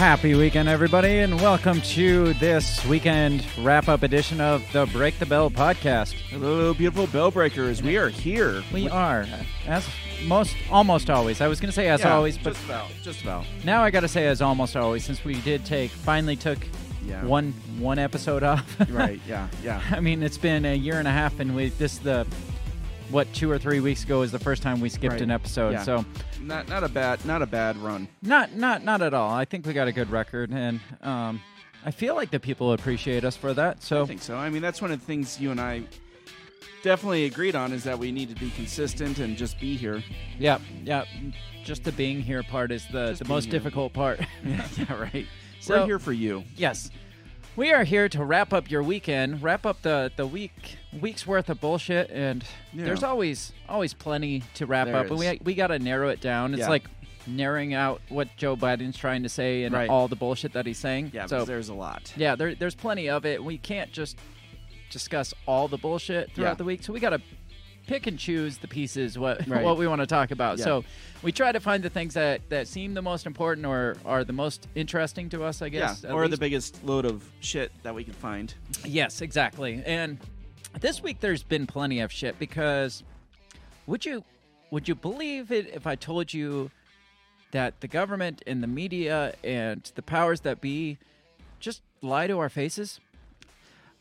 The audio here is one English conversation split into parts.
Happy weekend, everybody, and welcome to this weekend wrap up edition of the Break the Bell podcast. Hello, beautiful bell breakers. We are here. We are, as most, almost always. I was going to say as Yeah, always, but just about. Just about. now I got to say as almost always, since we did take, finally took Yeah. one one episode off. Right. Yeah. Yeah. I mean, it's been a year and a half, and we this the what two or three weeks ago is the first time we skipped Right. an episode. Yeah. So Not not a bad not a bad run. not not not at all. I think we got a good record, and um, I feel like the people appreciate us for that. So I think so. I mean, that's one of the things you and I definitely agreed on is that we need to be consistent and just be here. yeah, yeah. Just the being here part is the Just the most here. difficult part. yeah. Yeah. Right. So- We're here for you. Yes. We are here to wrap up your weekend, wrap up the, the week week's worth of bullshit, and Yeah. there's always always plenty to wrap There up. And we we got to narrow it down. It's Yeah. like narrowing out what Joe Biden's trying to say and Right. all the bullshit that he's saying. Yeah. So there's a lot. yeah, there, there's plenty of it. We can't just discuss all the bullshit throughout Yeah. the week, so we got to pick and choose the pieces what Right. what we want to talk about. Yeah. So we try to find the things that that seem the most important or are the most interesting to us. I guess. at Or the biggest load of shit that we can find. Yes, exactly. And this week there's been plenty of shit because would you would you believe it if I told you that the government and the media and the powers that be just lie to our faces?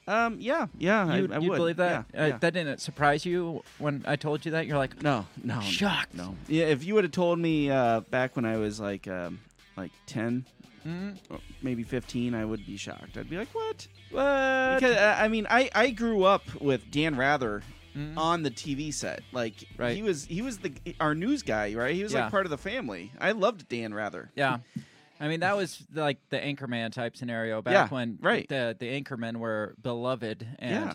Um. Yeah. Yeah. You I, I you would. believe that? Yeah, Uh, yeah. That didn't surprise you when I told you that? You're like, No. No. Shocked. No. Yeah. If you would have told me uh, back when I was like um, like ten. mm, or maybe 15 i would be shocked i'd be like what what? because uh, i mean i i grew up with dan rather Mhm. on the tv set like Right. he was he was the our news guy right he was Yeah. like part of the family i loved dan rather Yeah. I mean, that was like the Anchorman type scenario back Yeah, when right. the, the Anchormen were beloved and Yeah.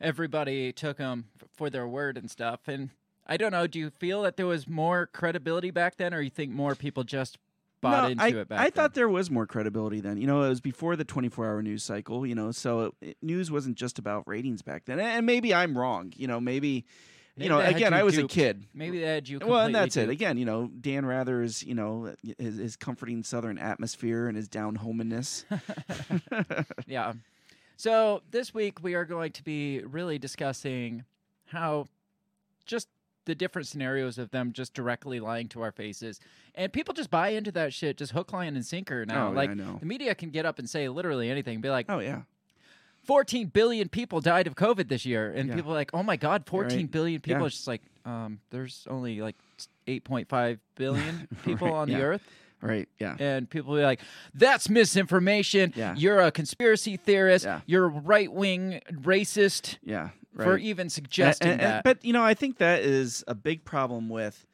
everybody took them for their word and stuff. And I don't know, do you feel that there was more credibility back then or you think more people just bought no, into I, it back then? I then? thought there was more credibility then. You know, it was before the 24 hour news cycle, you know, so it, news wasn't just about ratings back then. And maybe I'm wrong. You know, maybe, Maybe you know, again, I was duped. a kid. Maybe they had you Well, and that's it. Again, you know, Dan Rather's, you know, his, his comforting Southern atmosphere and his down hominess. Yeah. So this week we are going to be really discussing how just the different scenarios of them just directly lying to our faces. And people just buy into that shit, just hook, line, and sinker now. Oh, yeah, like know. the media can get up and say literally anything, be like, oh yeah, 14 billion people died of COVID this year. And Yeah. people are like, oh my God, 14 Right. billion people. Yeah. It's just like, um, there's only like 8.5 billion people Right, on the yeah. earth. right, yeah, And people be like, that's misinformation. Yeah. You're a conspiracy theorist. Yeah. You're right wing racist. yeah. for even suggesting And- and- that. But you know, I think that is a big problem with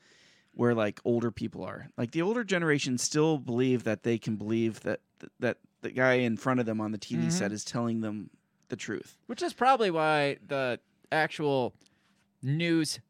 where like older people are. Like the older generation still believe that they can believe that that the guy in front of them on the TV Mhm. set is telling them the truth. Which is probably why the actual news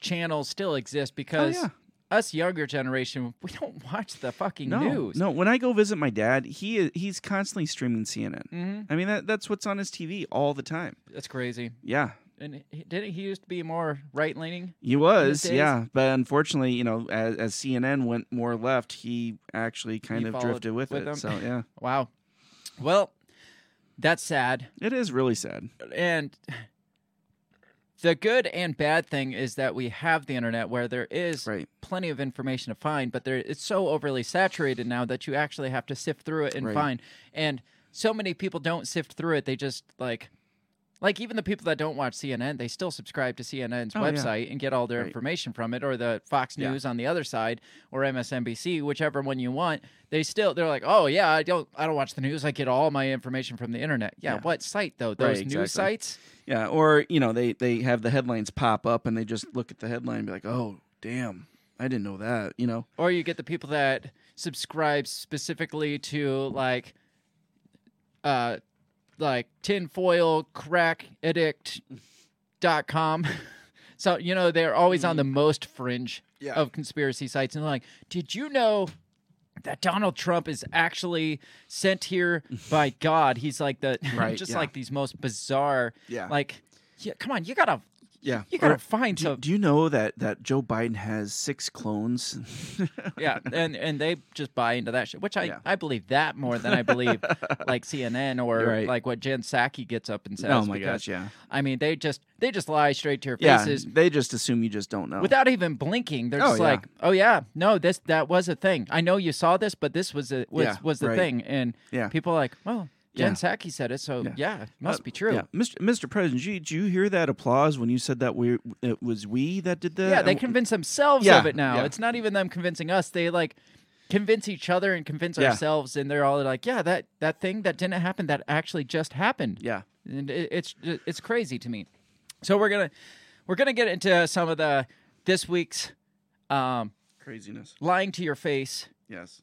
channels still exist because oh yeah. us younger generation, we don't watch the fucking No, news. no. When I go visit my dad, he is, he's constantly streaming CNN. hmm I mean that that's what's on his TV all the time. That's crazy. Yeah, And didn't he used to be more right leaning? he was. Yeah, but unfortunately, you know, as, as CNN went more left, he actually kind He of drifted with, with it. them? So yeah, Wow. Well, that's sad. it is really sad. And the good and bad thing is that we have the internet where there is Right. plenty of information to find, but there it's so overly saturated now that you actually have to sift through it and Right. find. And so many people don't sift through it. They just like like even the people that don't watch CNN, they still subscribe to CNN's Oh, yeah. website and get all their Right. information from it, or the Fox Yeah. News on the other side, or MSNBC, whichever one you want. They still they're like, oh yeah, I don't I don't watch the news. I get all my information from the internet. Yeah, Yeah. what site though? Right, Those exactly. news sites. Yeah, or you know, they they have the headlines pop up and they just look at the headline and be like, "Oh, damn, I didn't know that." You know, Or you get the people that subscribe specifically to like uh like tinfoil crack addict dot com. so you know they're always on the mm. most fringe Yeah. of conspiracy sites and they're like, did you know that Donald Trump is actually sent here by God? He's like the Right, just yeah. like these most bizarre Yeah. like yeah, come on, you gotta yeah. you gotta Or find do, do you know that that Joe Biden has six clones? yeah, and and they just buy into that shit, which I Yeah. I believe that more than I believe like CNN or Right. like what Jen Psaki gets up and says. oh my because, gosh, yeah, I mean, they just they just lie straight to your yeah. faces They just assume you just don't know. without even blinking. They're Oh, just yeah. like, oh yeah, no, this that was a thing. I know you saw this, but this was a was Yeah, was the right. thing, and Yeah. people are like, well. Jen Yeah. Psaki said it, so yeah, Yeah. it must Uh, be true. Yeah, Mr. Mr. President, did you, did you hear that applause when you said that we it was we that did that? Yeah, they convince themselves Yeah, of it now. It's not even them convincing us. They like convince each other and convince ourselves, and they're all like, "Yeah, that that thing that didn't happen, that actually just happened." Yeah, and it, it's it's crazy to me. So we're gonna we're gonna get into some of the this week's um, craziness. lying to your face Yes.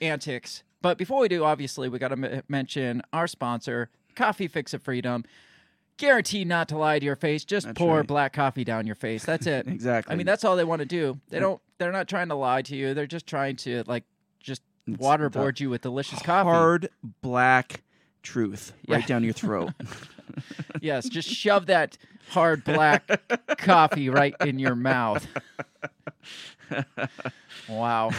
antics. But before we do, obviously, we got to m- mention our sponsor, Coffee Fix of Freedom. Guaranteed not to lie to your face. Just That's pour right. black coffee down your face. That's it. Exactly. I mean, that's all they want to do. They don't. They're not trying to lie to you. They're just trying to like just It's- waterboard you with delicious coffee. hard black truth Yeah. right down your throat. Yes, just shove that hard black coffee right in your mouth. Wow.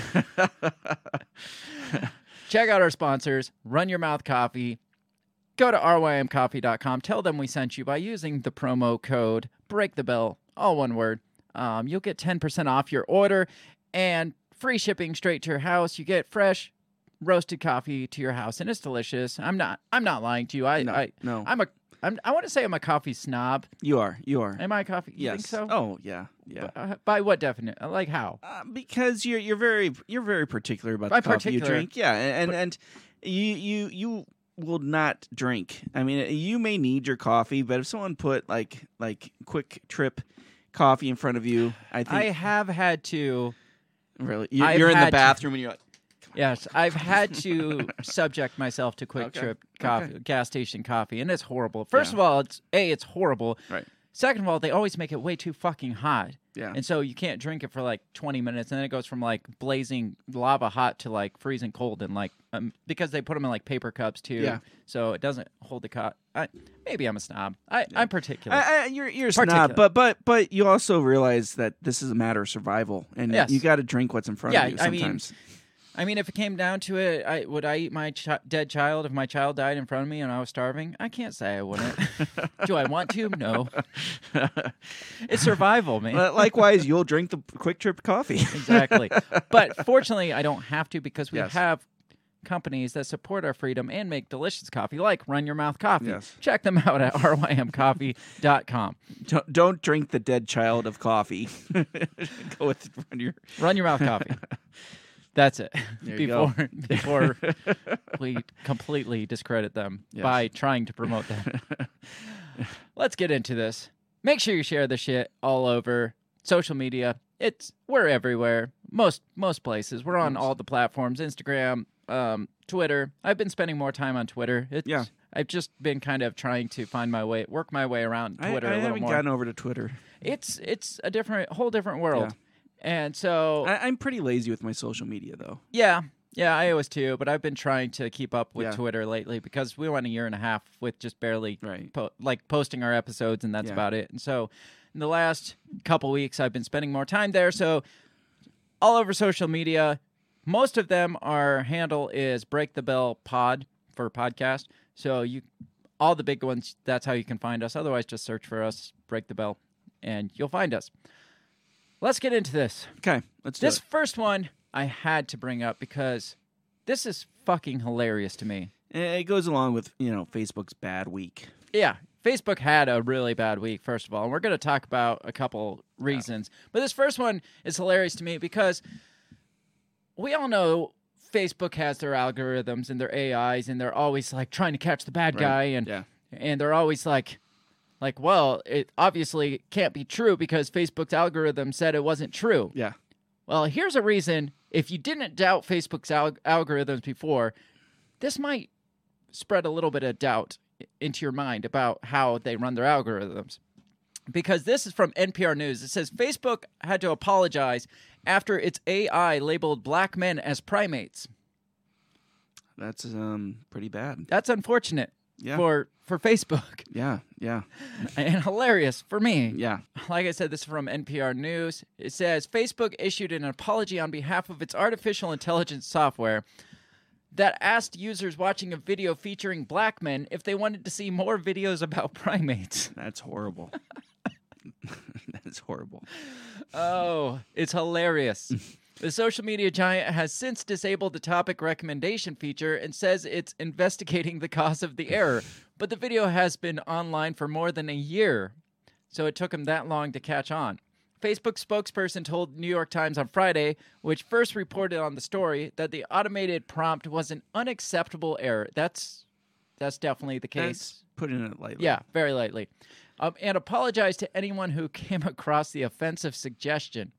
Check out our sponsors, Run Your Mouth Coffee. Go to rymcoffee.com. Tell them we sent you by using the promo code Break the Bell, all one word. Um, you'll get 10% off your order and free shipping straight to your house. You get fresh roasted coffee to your house and it's delicious. I'm not I'm not lying to you. I no, I no, I'm a I'm, I want to say I'm a coffee snob. you are, you are. Am I a coffee? You yes. think so? Oh yeah, yeah. Uh, by what definition? Like how? Uh, because you're you're very you're very particular about By the coffee you drink. Yeah, and and, and you you you will not drink. I mean, you may need your coffee, but if someone put like like quick trip coffee in front of you, I think I have had to. really you, you're in the to- bathroom and you're like, Yes, I've had to subject myself to Quick Okay. Trip coffee, gas station coffee, and it's horrible. First Yeah. of all, it's a it's horrible. Right. Second of all, they always make it way too fucking hot, yeah, and so you can't drink it for like twenty minutes, and then it goes from like blazing lava hot to like freezing cold, and like um, because they put them in like paper cups too, Yeah. so it doesn't hold the cup. I, maybe I'm a snob. I, I'm particular. I, I, you're you're Particular. snob, but but but you also realize that this is a matter of survival, and Yes. you got to drink what's in front Yeah, of you. I mean, Sometimes, I mean, if it came down to it, I would I eat my chi- dead child if my child died in front of me and I was starving. I can't say I wouldn't. Do I want to? No. It's survival, man. But likewise, you'll drink the quick trip coffee. exactly. But fortunately, I don't have to because we Yes. have companies that support our freedom and make delicious coffee, like Run Your Mouth Coffee. Yes. Check them out at rymcoffee.com. don't, don't drink the dead child of coffee. Go with of your. Run Your Mouth Coffee. That's it. There you go. before before we completely discredit them Yes. by trying to promote them. let's get into this. Make sure you share the shit all over social media. It's we're everywhere. Most most places. We're on all the platforms. Instagram, um, Twitter. I've been spending more time on Twitter. It's, Yeah. I've just been kind of trying to find my way, work my way around Twitter I a little more. I haven't gotten over to Twitter. it's it's a different, whole different world. Yeah. And so I, I'm pretty lazy with my social media, though. yeah, yeah, I was too. But I've been trying to keep up with Yeah. Twitter lately because we went a year and a half with just barely Right. po- like posting our episodes, and that's Yeah. about it. And so, in the last couple weeks, I've been spending more time there. So, all over social media, most of them, our handle is Break the Bell Pod for podcast. So you, all the big ones, that's how you can find us. Otherwise, just search for us, Break the Bell, and you'll find us. Let's get into this. Okay, let's do This it. first one I had to bring up because this is fucking hilarious to me. It goes along with you know Facebook's bad week. Yeah, Facebook had a really bad week, first of all, and we're going to talk about a couple reasons. But this first one is hilarious to me because we all know Facebook has their algorithms and their AIs, and they're always like trying to catch the bad Right. guy, and Yeah, and they're always like, like, well, it obviously can't be true because Facebook's algorithm said it wasn't true. yeah, Well, here's a reason. If you didn't doubt Facebook's al- algorithms before, this might spread a little bit of doubt into your mind about how they run their algorithms. Because this is from NPR News. It says Facebook had to apologize after its AI labeled black men as primates. that's um pretty bad. That's unfortunate Yeah, for for Facebook yeah, yeah, and hilarious for me. yeah. Like I said, this is from NPR News. It says Facebook issued an apology on behalf of its artificial intelligence software that asked users watching a video featuring black men if they wanted to see more videos about primates. That's horrible. That's horrible. Oh, it's hilarious. The social media giant has since disabled the topic recommendation feature and says it's investigating the cause of the error. But the video has been online for more than a year, so it took him that long to catch on. Facebook spokesperson told New York Times on Friday, which first reported on the story, that the automated prompt was an unacceptable error. That's that's definitely the case. That's putting it lightly. Yeah, very lightly. Um, and apologize to anyone who came across the offensive suggestion.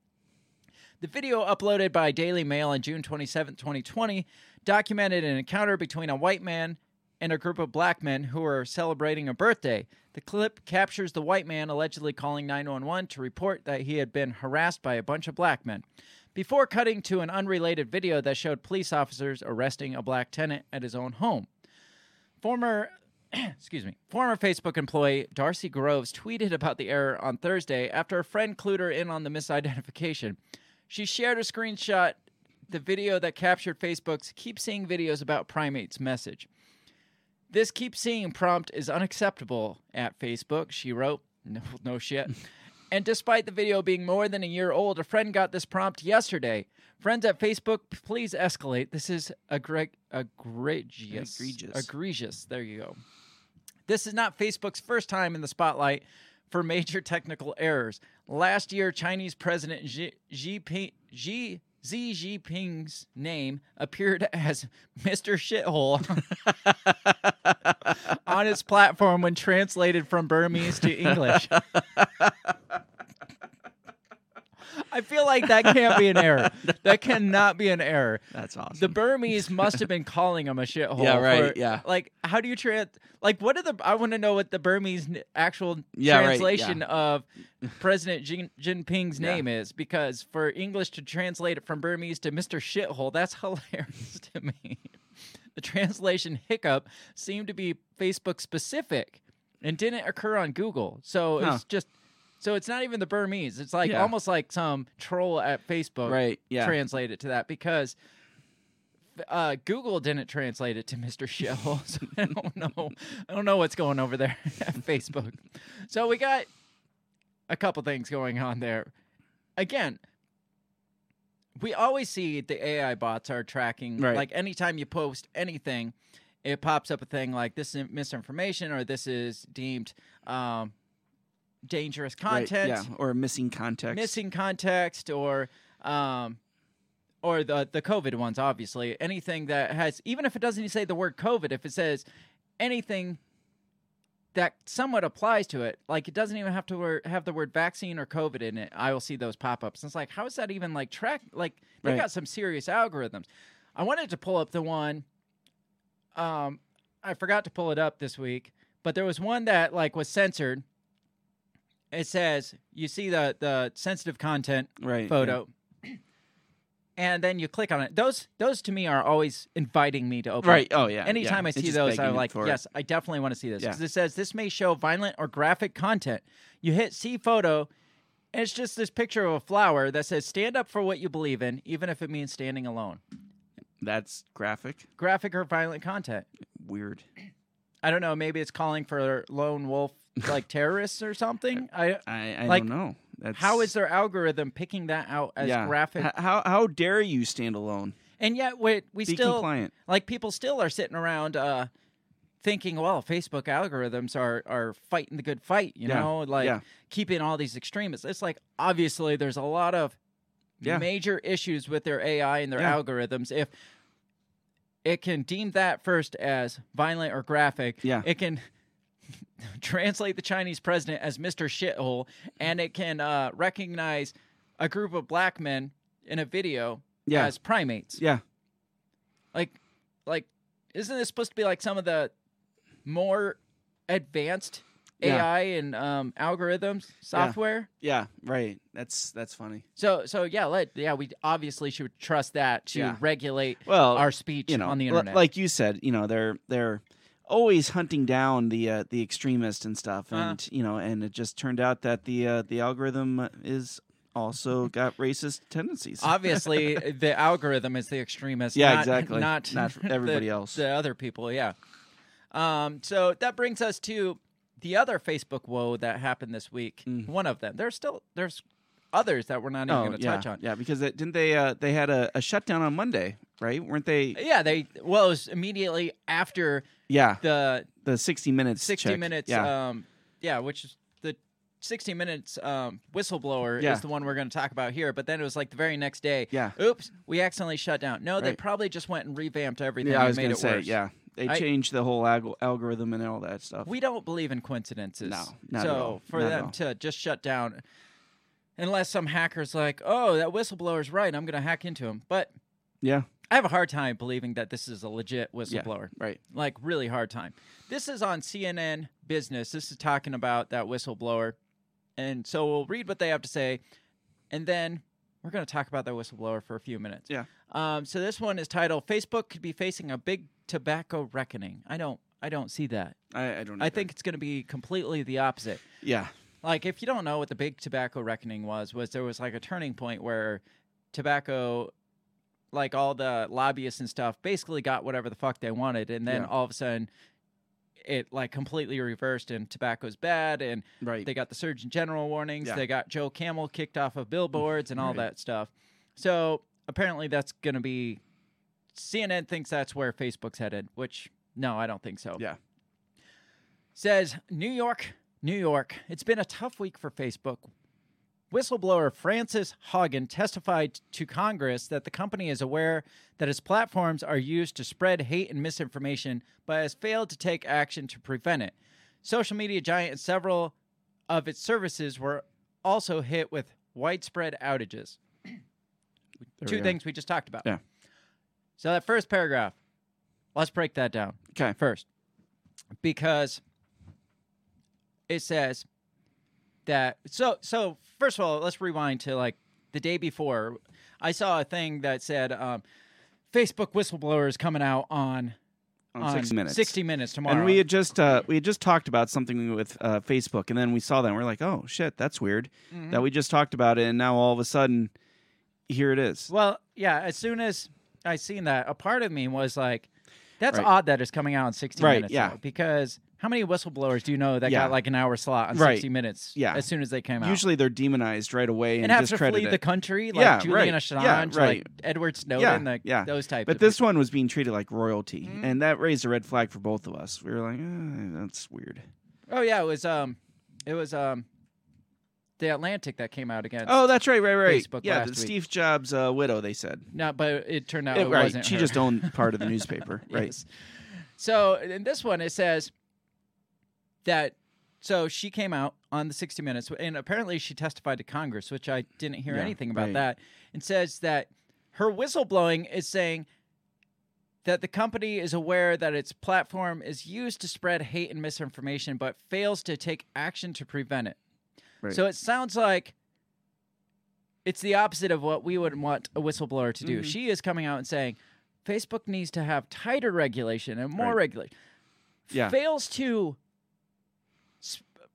The video uploaded by Daily Mail on June 27, 2020, documented an encounter between a white man and a group of black men who were celebrating a birthday. The clip captures the white man allegedly calling 911 to report that he had been harassed by a bunch of black men. Before cutting to an unrelated video that showed police officers arresting a black tenant at his own home. Former excuse me, former Facebook employee Darci Groves tweeted about the error on Thursday after a friend clued her in on the misidentification. She shared a screenshot, the video that captured Facebook's keep seeing videos about primates message. This keep seeing prompt is unacceptable at Facebook, she wrote. No, no shit. and despite the video being more than a year old, a friend got this prompt yesterday. Friends at Facebook, please escalate. This is egre- egregious. Egregious. Egregious. There you go. This is not Facebook's first time in the spotlight for major technical errors. Last year, Chinese President Xi, Jinping, Xi, Xi Jinping's name appeared as Mr. Shithole on his platform when translated from Burmese to English. I feel like that can't be an error. That cannot be an error. That's awesome. The Burmese must have been calling him a shithole. Yeah, right, for- yeah. Like, how do you trans? Like, what are the? I want to know what the Burmese n- actual Yeah, right, translation yeah. of President Jin, Jinping's Yeah. name is, because for English to translate it from Burmese to Mister Shithole, that's hilarious to me. The translation hiccup seemed to be Facebook specific and didn't occur on Google, so Huh. it's just. So it's not even the Burmese. It's like Yeah. almost like some troll at Facebook right. Yeah. translate it to that because uh, Google didn't translate it to Mr. Shithole, so I don't know. I don't know what's going over there at Facebook. So we got a couple things going on there. Again, we always see the AI bots are tracking. Right. Like anytime you post anything, it pops up a thing like this is misinformation or this is deemed um, dangerous Right, content Yeah. Or missing context. missing context or um or the the covid ones obviously anything that has even if it doesn't even say the word covid if it says anything that somewhat applies to it. Like it doesn't even have to wor- have the word vaccine or COVID in it. I will see those pop ups. And It's like, how is that even like track? Like they Right. got some serious algorithms. I wanted to pull up the one. Um, I forgot to pull it up this week, but there was one that like was censored. It says you see the the sensitive content Right. photo. And then you click on it. Those those to me are always inviting me to open. Right. Oh yeah. Anytime yeah. I see those, I'm like, for it. yes, I definitely want to see this Yeah. because it says this may show violent or graphic content. You hit see photo, and it's just this picture of a flower that says "Stand up for what you believe in, even if it means standing alone." That's graphic. Graphic or violent content. Weird. I don't know. Maybe it's calling for lone wolf like terrorists or something. I I, I Like, don't know. That's how is their algorithm picking that out as yeah. graphic? How how dare you stand alone? and yet we we Be still compliant. like people still are sitting around uh thinking well facebook algorithms are are fighting the good fight you Yeah, know like yeah. keeping all these extremists it's like obviously there's a lot of Yeah. major issues with their ai and their algorithms if it can deem that first as violent or graphic Yeah. it can translate the chinese president as mr shithole and it can uh recognize a group of black men in a video Yeah. as primates Yeah. like like isn't this supposed to be like some of the more advanced. AI and um, algorithms software? Yeah. Right. That's that's funny. So so yeah, let yeah we obviously should trust that to Yeah. regulate Well, our speech you know, on the li- internet. like you said, you know, they're they're always hunting down the uh, the extremist and stuff, Uh-huh. and you know, and it just turned out that the uh, the algorithm is also got racist tendencies. obviously the algorithm is the extremist. Yeah, not, exactly. Not Not everybody the- else. The other people, yeah. Um, so that brings us to the other Facebook woe that happened this week. Mm. One of them. There's still there's others that we're not even oh going to yeah, touch on. yeah, because it, didn't they uh, they had a, a shutdown on Monday, right? Weren't they? Yeah, they well, it was immediately after Yeah, the the sixty minutes. 60 check. minutes Yeah, um yeah, which is the 60 minutes um whistleblower Yeah. is the one we're going to talk about here, but then it was like the very next day. Yeah. Oops, we accidentally shut down. No, they probably just went and revamped everything yeah. I was gonna say, worse. yeah, they I- changed the whole alg- algorithm and all that stuff. We don't believe in coincidences. No, not so at all. for Not them to just shut down unless some hacker's like, "Oh, that whistleblower's right. I'm going to hack into him." But yeah, I have a hard time believing that this is a legit yeah, whistleblower. right. like really hard time. This is on CNN Business. This is talking about that whistleblower, and so we'll read what they have to say, and then we're going to talk about that whistleblower for a few minutes. Yeah. Um, so this one is titled "Facebook could be facing a big tobacco reckoning." I don't. I don't see that. I, I don't. Know. I think it's going to be completely the opposite. Yeah, Like if you don't know what the big tobacco reckoning was, was there was like a turning point where tobacco like all the lobbyists and stuff basically got whatever the fuck they wanted and then Yeah. all of a sudden it like completely reversed and tobacco's bad and right. they got the surgeon general warnings Yeah. they got joe camel kicked off of billboards and all Right. that stuff so apparently that's going to be cnn thinks that's where facebook's headed which no i don't think so Yeah. says New York, New York. It's been a tough week for Facebook. Whistleblower Frances Haugen testified to Congress that the company is aware that its platforms are used to spread hate and misinformation, but has failed to take action to prevent it. Social media giant and several of its services were also hit with widespread outages. Two things we just talked about. Yeah. So that first paragraph, let's break that down Okay. first because it says that so so first of all let's rewind to like the day before i saw a thing that said um, facebook whistleblower is coming out on On, sixty minutes. 60 minutes tomorrow And we had just uh, we had just talked about something with uh, Facebook, and then we saw that, and we're like, "Oh shit, that's weird." Mhm. That we just talked about it, and now all of a sudden, here it is. well yeah as soon as i seen that a part of me was like that's Right. odd that it's coming out in 60 Right, minutes yeah. though, because how many whistleblowers do you know that Yeah. got like an hour slot on Right. 60 minutes Yeah. as soon as they came out Usually, they're demonized right away and, and have to flee the country, like Yeah, Julian right. Assange, Yeah, like. Edward Snowden, Yeah, like yeah. those types. But this one was being treated like royalty, Mhm. and that raised a red flag for both of us. We were like, eh, "That's weird." oh yeah, it was um, it was um, the Atlantic that came out again. Oh, that's right, right, right. Facebook yeah, last the week. Steve Jobs uh, widow. They said, no, but it turned out Yeah, it right. wasn't. She her. just owned part of the newspaper, right? Yes. So in this one, it says that so she came out on the 60 minutes and apparently she testified to congress which i didn't hear Yeah, anything about right. that and says that her whistleblowing is saying that the company is aware that its platform is used to spread hate and misinformation but fails to take action to prevent it Right. so it sounds like it's the opposite of what we would want a whistleblower to do Mhm. she is coming out and saying facebook needs to have tighter regulation and more Right. regulation Yeah. fails to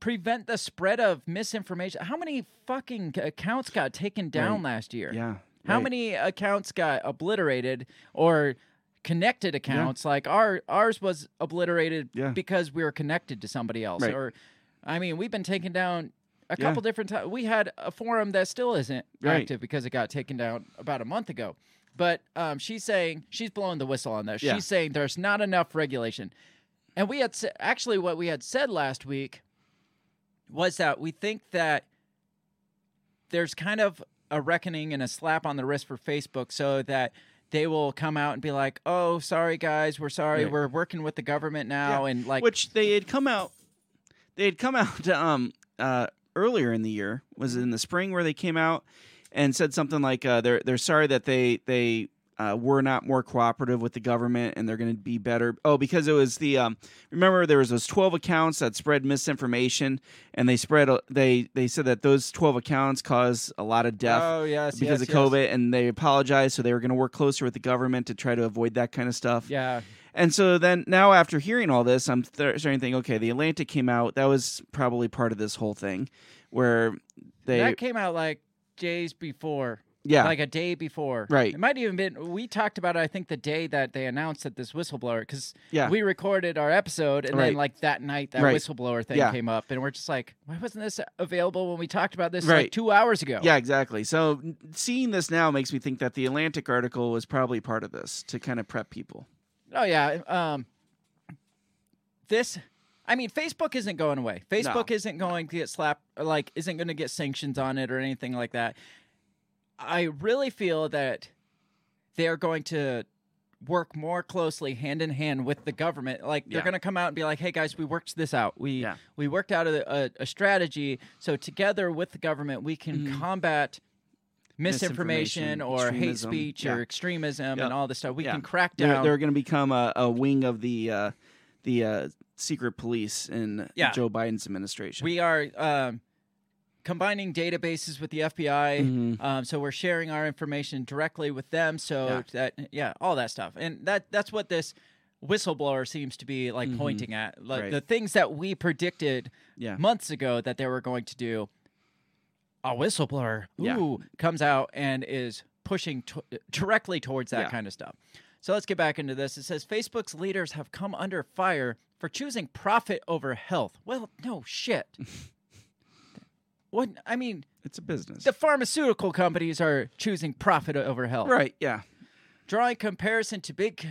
prevent the spread of misinformation. How many fucking accounts got taken down Right. last year? Yeah. How right. many accounts got obliterated or connected accounts? Like our ours was obliterated Yeah. because we were connected to somebody else. Right. Or I mean, we've been taken down a Yeah. couple different times. We had a forum that still isn't active because it got taken down about a month ago. But um, she's saying she's blowing the whistle on this. Yeah. She's saying there's not enough regulation. And we had actually what we had said last week was that we think that there's kind of a reckoning and a slap on the wrist for Facebook so that they will come out and be like, "Oh, sorry guys, we're sorry. Right. We're working with the government now." Yeah. And like which they had come out they had come out um uh earlier in the year was it in the spring where they came out and said something like uh they're they're sorry that they they uh, were not more cooperative with the government and they're going to be better. Oh, because it was the um, remember there was those twelve accounts that spread misinformation and they spread they they said that those twelve accounts caused a lot of death Oh, yes, because yes, of COVID and they apologized so they were going to work closer with the government to try to avoid that kind of stuff. Yeah. And so then now after hearing all this, I'm th- starting to think, okay, the Atlantic came out. That was probably part of this whole thing, where they, that came out like days before. Yeah, Like a day before. Right. It might even been we talked about it I think the day that they announced that this whistleblower cuz yeah, we recorded our episode and Right. then like that night that Right. whistleblower thing Yeah. came up and we're just like why wasn't this available when we talked about this Right. like 2 hours ago yeah, exactly. So seeing this now makes me think that the Atlantic article was probably part of this to kind of prep people. oh yeah um this I mean Facebook isn't going away Facebook isn't going to get slapped like isn't going to get sanctions on it or anything like that I really feel that they are going to work more closely hand in hand with the government. Like they're Yeah. going to come out and be like, "Hey guys, we worked this out. We Yeah. we worked out a, a, a strategy. So together with the government, we can Mhm. combat misinformation, Misinformation, or hate speech Yeah. or extremism and all this stuff. We can crack They're, down. they're going to become a, a wing of the uh, the uh, secret police in. Joe Biden's administration. we are um, combining databases with the FBI. Mhm. Um, so we're sharing our information directly with them. So Yeah. that yeah, all that stuff, and that that's what this whistleblower seems to be like Mhm. pointing at, like Right. the things that we predicted yeah, months ago that they were going to do. A whistleblower, Yeah. comes out and is pushing to- directly towards that kind of stuff. So let's get back into this. It says Facebook's leaders have come under fire for choosing profit over health. Well, no shit. what I mean, it's a business, the pharmaceutical companies are choosing profit over health. right? Yeah, Drawing comparison to big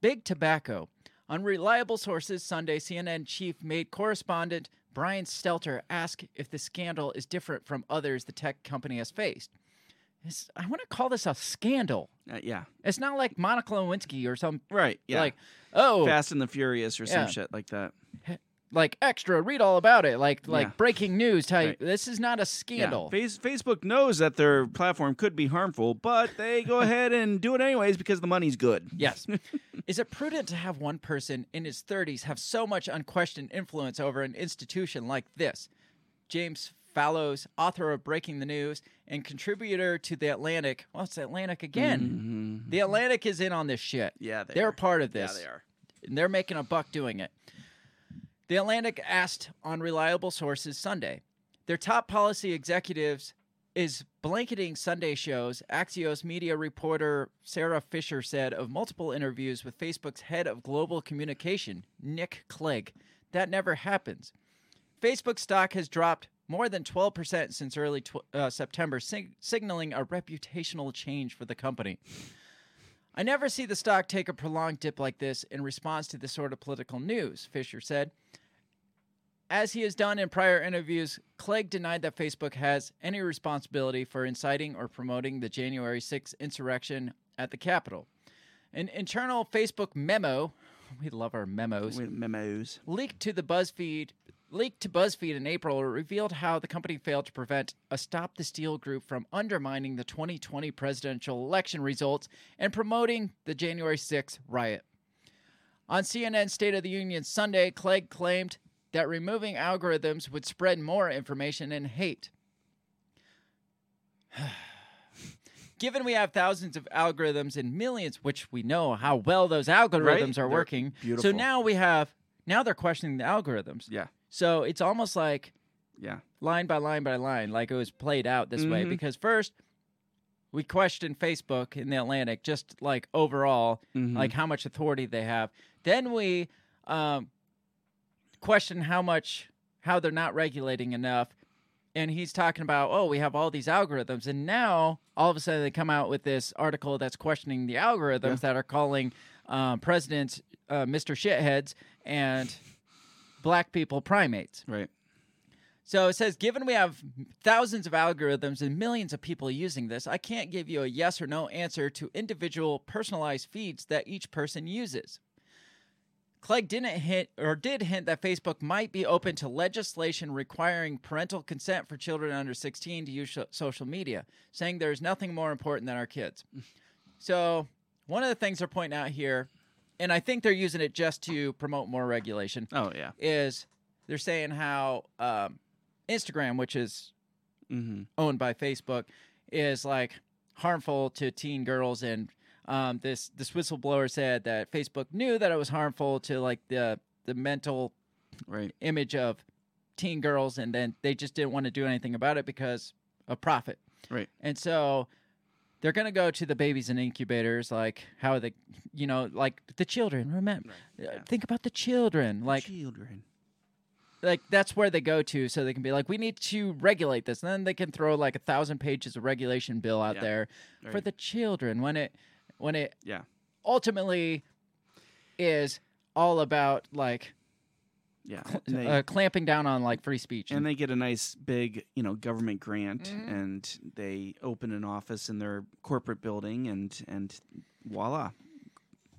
big tobacco. Unreliable sources Sunday CNN chief made correspondent Brian Stelter ask if the scandal is different from others the tech company has faced. It's- I want to call this a scandal. uh, yeah, It's not like Monica Lewinsky or some right. Yeah, like oh Fast and the Furious or Yeah. some shit like that. Like extra read all about it like like Yeah. breaking news type. Right. This is not a scandal. Yeah. Face- Facebook knows that their platform could be harmful, but they go ahead and do it anyways because the money's good. Yes. Is it prudent to have one person in his 30s have so much unquestioned influence over an institution like this? James Fallows, author of Breaking the News and contributor to The Atlantic. Well, it's The Atlantic again. Mhm. The Atlantic is in on this shit. Yeah, they They're are. part of this Yeah, they are. And they're making a buck doing it. The Atlantic asked on reliable sources Sunday. Their top policy executives is blanketing Sunday shows, Axios media reporter Sara Fischer said of multiple interviews with Facebook's head of global communication, Nick Clegg. That never happens. Facebook stock has dropped more than 12% since early tw- uh, September, sig- signaling a reputational change for the company. I never see the stock take a prolonged dip like this in response to this sort of political news, Fischer said. As he has done in prior interviews, Clegg denied that Facebook has any responsibility for inciting or promoting the January 6th insurrection at the Capitol. An internal Facebook memo We love our memos. With memos. leaked to the BuzzFeed leaked to BuzzFeed in April revealed how the company failed to prevent a Stop the Steal group from undermining the 2020 presidential election results and promoting the January 6th riot. On CNN State of the Union Sunday, Clegg claimed that removing algorithms would spread more information and hate. Given we have thousands of algorithms and millions, which we know how well those algorithms Right? are They're working, so now we have now they're questioning the algorithms. Yeah. So it's almost like Yeah. line by line by line, like it was played out this way. Mhm. Because first, we questioned Facebook in the Atlantic, just like overall, Mhm. like how much authority they have. Then we um, question how much, how they're not regulating enough. And he's talking about, oh, we have all these algorithms. And now all of a sudden they come out with this article that's questioning the algorithms Yeah. that are calling um, presidents uh, Mr. Shitheads and black people primates. Right. So it says, given we have thousands of algorithms and millions of people using this, I can't give you a yes or no answer to individual personalized feeds that each person uses. Clegg didn't hint or did hint that Facebook might be open to legislation requiring parental consent for children under 16 to use sho- social media, saying there's nothing more important than our kids. So, one of the things they're pointing out here, and I think they're using it just to promote more regulation, Oh yeah. is they're saying how um, Instagram, which is Mm-hmm. owned by Facebook, is like harmful to teen girls, and um, this this whistleblower said that Facebook knew that it was harmful to like the the mental Right. image of teen girls, and then they just didn't want to do anything about it because of profit. Right. And so they're going to go to the babies and incubators, like how the, you know, like the children. Remember, Right, uh, yeah. think about the children. Like, children. like that's where they go to, so they can be like, we need to regulate this. And then they can throw like a thousand pages of regulation bill out Yeah, there for the children when it, when it Yeah. ultimately is all about like Yeah. they, uh, clamping down on like free speech. and they get a nice big, you know, government grant, Mhm. and they open an office in their corporate building, and and voila,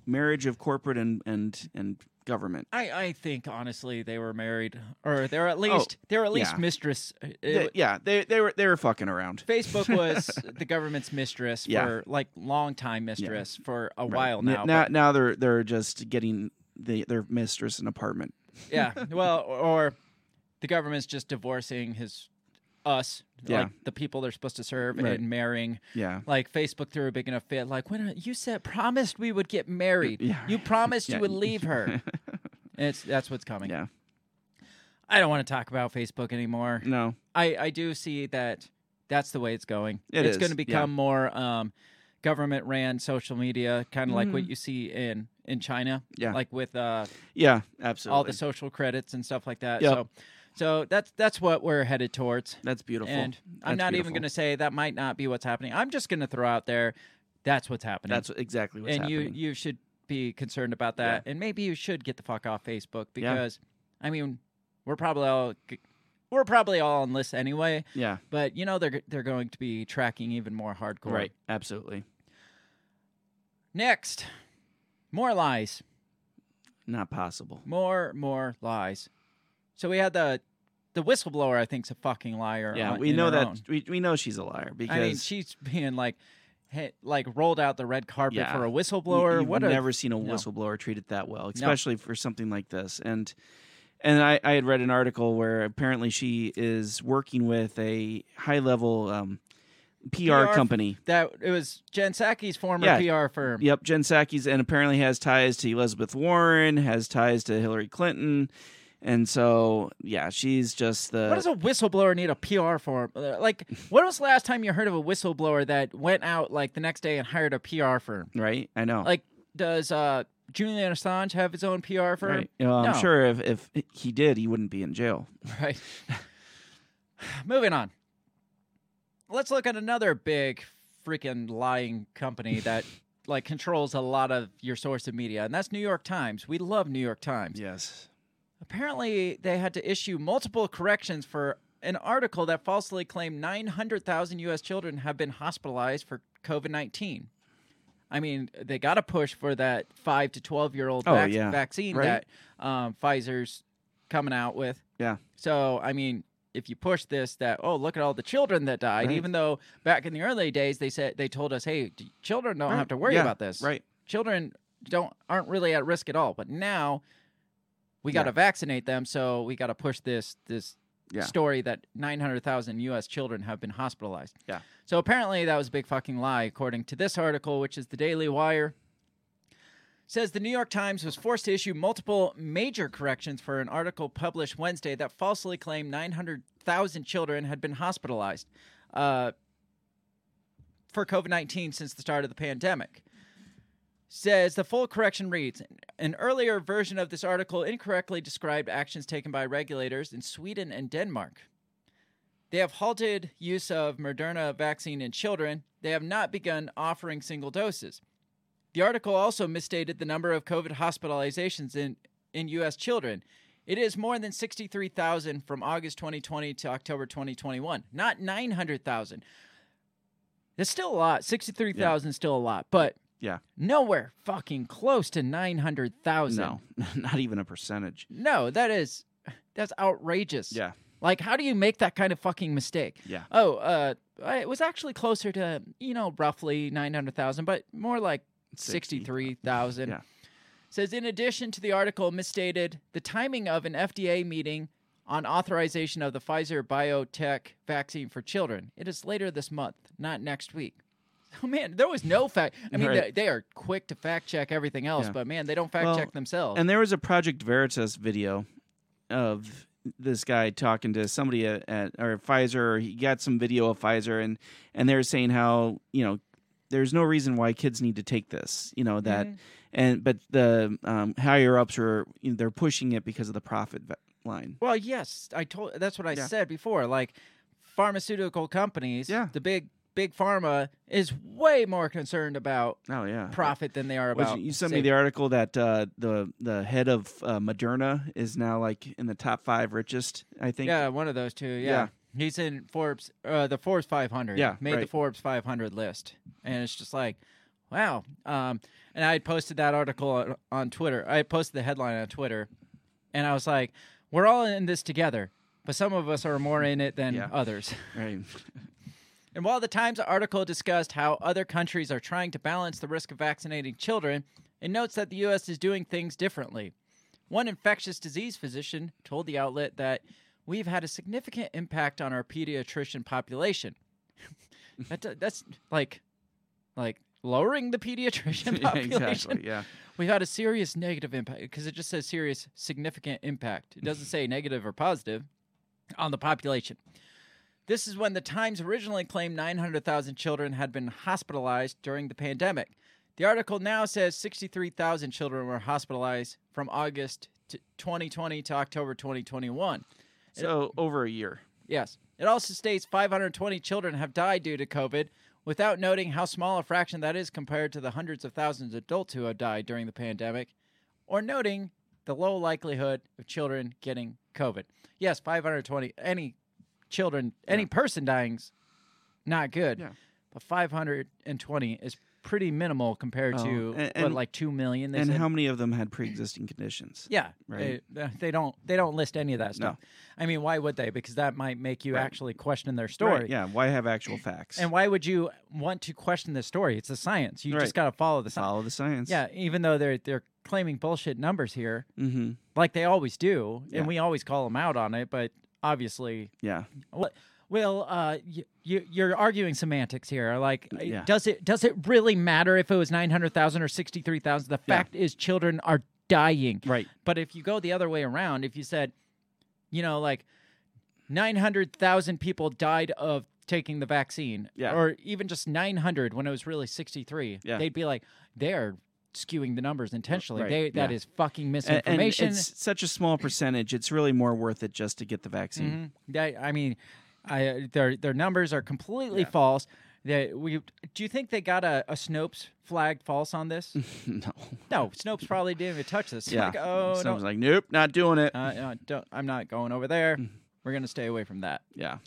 marriage of corporate and and and government. I, I think honestly they were married, or they're at least they're at least Oh, yeah. mistress. uh, They- yeah, they they were they were fucking around. Facebook was the government's mistress Yeah. for like long time mistress for a Right. while now. Now, but- now they're they're just getting the, their mistress an apartment. yeah, well, or the government's just divorcing his us, Yeah. like the people they're supposed to serve, Right. and marrying. Yeah. Like Facebook threw a big enough fit. Like when you said promised we would get married, Yeah. you promised Yeah. you would leave her. It's that's what's coming. yeah. I don't want to talk about Facebook anymore. No. I, I do see that that's the way it's going. It it's going to yeah. become more um, government ran social media, kind of like what Mhm. you see in in China, Yeah. like with uh, Yeah. Absolutely. all the social credits and stuff like that. Yep. So, so that's that's what we're headed towards. That's beautiful. And I'm That's not even going to say that might not be what's happening. I'm just going to throw out there that's what's happening. That's exactly what's and happening. And you you should be concerned about that, and maybe you should get the fuck off Facebook Yeah. because I mean we're probably all we're probably all on lists anyway. yeah. But you know they're they're going to be tracking even more hardcore. Right. Absolutely. Next, more lies, Not possible. more more lies. So we had the the whistleblower. I think's a fucking liar. Yeah, on- we know that own. we, we know she's a liar because I mean, she's being like, hit, like rolled out the red carpet Yeah. for a whistleblower. You've what a never seen a no. whistleblower treated that well, especially for something like this. And and I, I had read an article where apparently she is working with a high level um, PR, PR company. that it was Jen Psaki's former Yeah. PR firm. Yep, Jen Psaki's, and apparently has ties to Elizabeth Warren, has ties to Hillary Clinton, and so yeah, she's just the What does a whistleblower need a PR firm? Uh, Like, when was the last time you heard of a whistleblower that went out like the next day and hired a PR firm? right. I know. Like, does uh, Julian Assange have his own PR firm? right. You know, I'm No. sure if if he did, he wouldn't be in jail. Right. Moving on. Let's look at another big freaking lying company that like controls a lot of your source of media, and that's New York Times. We love New York Times. Yes. Apparently, they had to issue multiple corrections for an article that falsely claimed 900,000 U.S. children have been hospitalized for COVID 19. I mean, they got to push for that five to twelve year old Oh, vac- yeah. vaccine Right. that um, Pfizer's coming out with. Yeah. So I mean, if you push this, that oh look at all the children that died, Right. even though back in the early days they said they told us, hey, children don't Right. have to worry Yeah, about this. Right. Children don't aren't really at risk at all. But now we got to Yeah. vaccinate them, so we got to push this this Yeah. story that 900,000 U.S. children have been hospitalized. Yeah. So apparently that was a big fucking lie, according to this article, which is the Daily Wire. Says the New York Times was forced to issue multiple major corrections for an article published Wednesday that falsely claimed 900,000 children had been hospitalized uh, for COVID 19 since the start of the pandemic says the full correction reads an earlier version of this article incorrectly described actions taken by regulators in Sweden and Denmark. They have halted use of Moderna vaccine in children. They have not begun offering single doses. The article also misstated the number of COVID hospitalizations in, in U.S. children. It is more than 63,000 from August 2020 to October 2021, not 900,000. It's still a lot. 63,000 is still a lot, but Yeah. nowhere fucking close to 900,000. No, not even a percentage. No, that is that's outrageous. Yeah. Like how do you make that kind of fucking mistake? Yeah. Oh, uh it was actually closer to, you know, roughly 900,000, but more like 60. 63,000. Yeah. Says in addition to the article misstated the timing of an FDA meeting on authorization of the Pfizer BioNTech vaccine for children. It is later this month, not next week. Oh man, there was no fact. I mean, Right. they, they are quick to fact check everything else, Yeah. but man, they don't fact Well, check themselves. And there was a Project Veritas video of this guy talking to somebody at, at or Pfizer. Or he got some video of Pfizer, and and they're saying how you know there's no reason why kids need to take this. You know that, Mhm. and but the um, higher ups are you know, they're pushing it because of the profit line. Well, yes, I told. That's what I Yeah. said before. Like pharmaceutical companies, Yeah. the big big pharma is way more concerned about Oh yeah, profit than they are about. you sent me the article that uh, the the head of uh, Moderna is now like in the top five richest. I think. Yeah, one of those two. Yeah. Yeah. He's in Forbes, uh, the Forbes 500. Yeah, made the. Forbes 500 list, and it's just like, wow. Um, and I had posted that article on, on Twitter. I posted the headline on Twitter, and I was like, we're all in this together, but some of us are more in it than Yeah. others. Right. And while the Times article discussed how other countries are trying to balance the risk of vaccinating children, it notes that the U.S. is doing things differently. One infectious disease physician told the outlet that we've had a significant impact on our pediatrician population. that, that's like, like lowering the pediatrician population. Yeah, exactly. Yeah. We've had a serious negative impact because it just says serious significant impact. It doesn't say negative or positive on the population. This is when the Times originally claimed 900,000 children had been hospitalized during the pandemic. The article now says 63,000 children were hospitalized from August to 2020 to October 2021. So over a year. Yes. It also states 520 children have died due to COVID, without noting how small a fraction that is compared to the hundreds of thousands of adults who have died during the pandemic, or noting the low likelihood of children getting COVID. Yes, 520. Any children, any Yeah. person dying's not good, Yeah. but 520 is pretty minimal compared Oh, to and- what, like two million. And said? how many of them had pre-existing conditions? Yeah, Right. They, they don't they don't list any of that stuff. I mean, why would they? Because that might make you Right. actually question their story. Right, yeah. Why have actual facts? And why would you want to question the story? It's a science. You Right. just got to follow the science. follow the science. Yeah, even though they're they're claiming bullshit numbers here, Mm-hmm. like they always do, Yeah. and we always call them out on it. But obviously, Yeah. what? Well, uh, you, you you're arguing semantics here. Like, Yeah. does it does it really matter if it was nine hundred thousand or sixty three thousand? The Yeah. fact is, children are dying. Right. But if you go the other way around, if you said, you know, like 900,000 people died of taking the vaccine, Yeah. or even just 900 when it was really 63, Yeah. they'd be like, they're skewing the numbers intentionally. Right, They, That yeah. is fucking A- And, misinformation. it's such a small percentage. It's really more worth it just to get the vaccine. Mhm. They- I mean, I, their their numbers are completely Yeah. false. They, we, do you think they got a, a Snopes flagged false on this? no. no, Snopes probably didn't even touch this. Yeah. Like, oh, Someone's don't, like, nope, not doing it. uh, uh, don't, I'm not going over there. Mm. We're gonna stay away from that. yeah.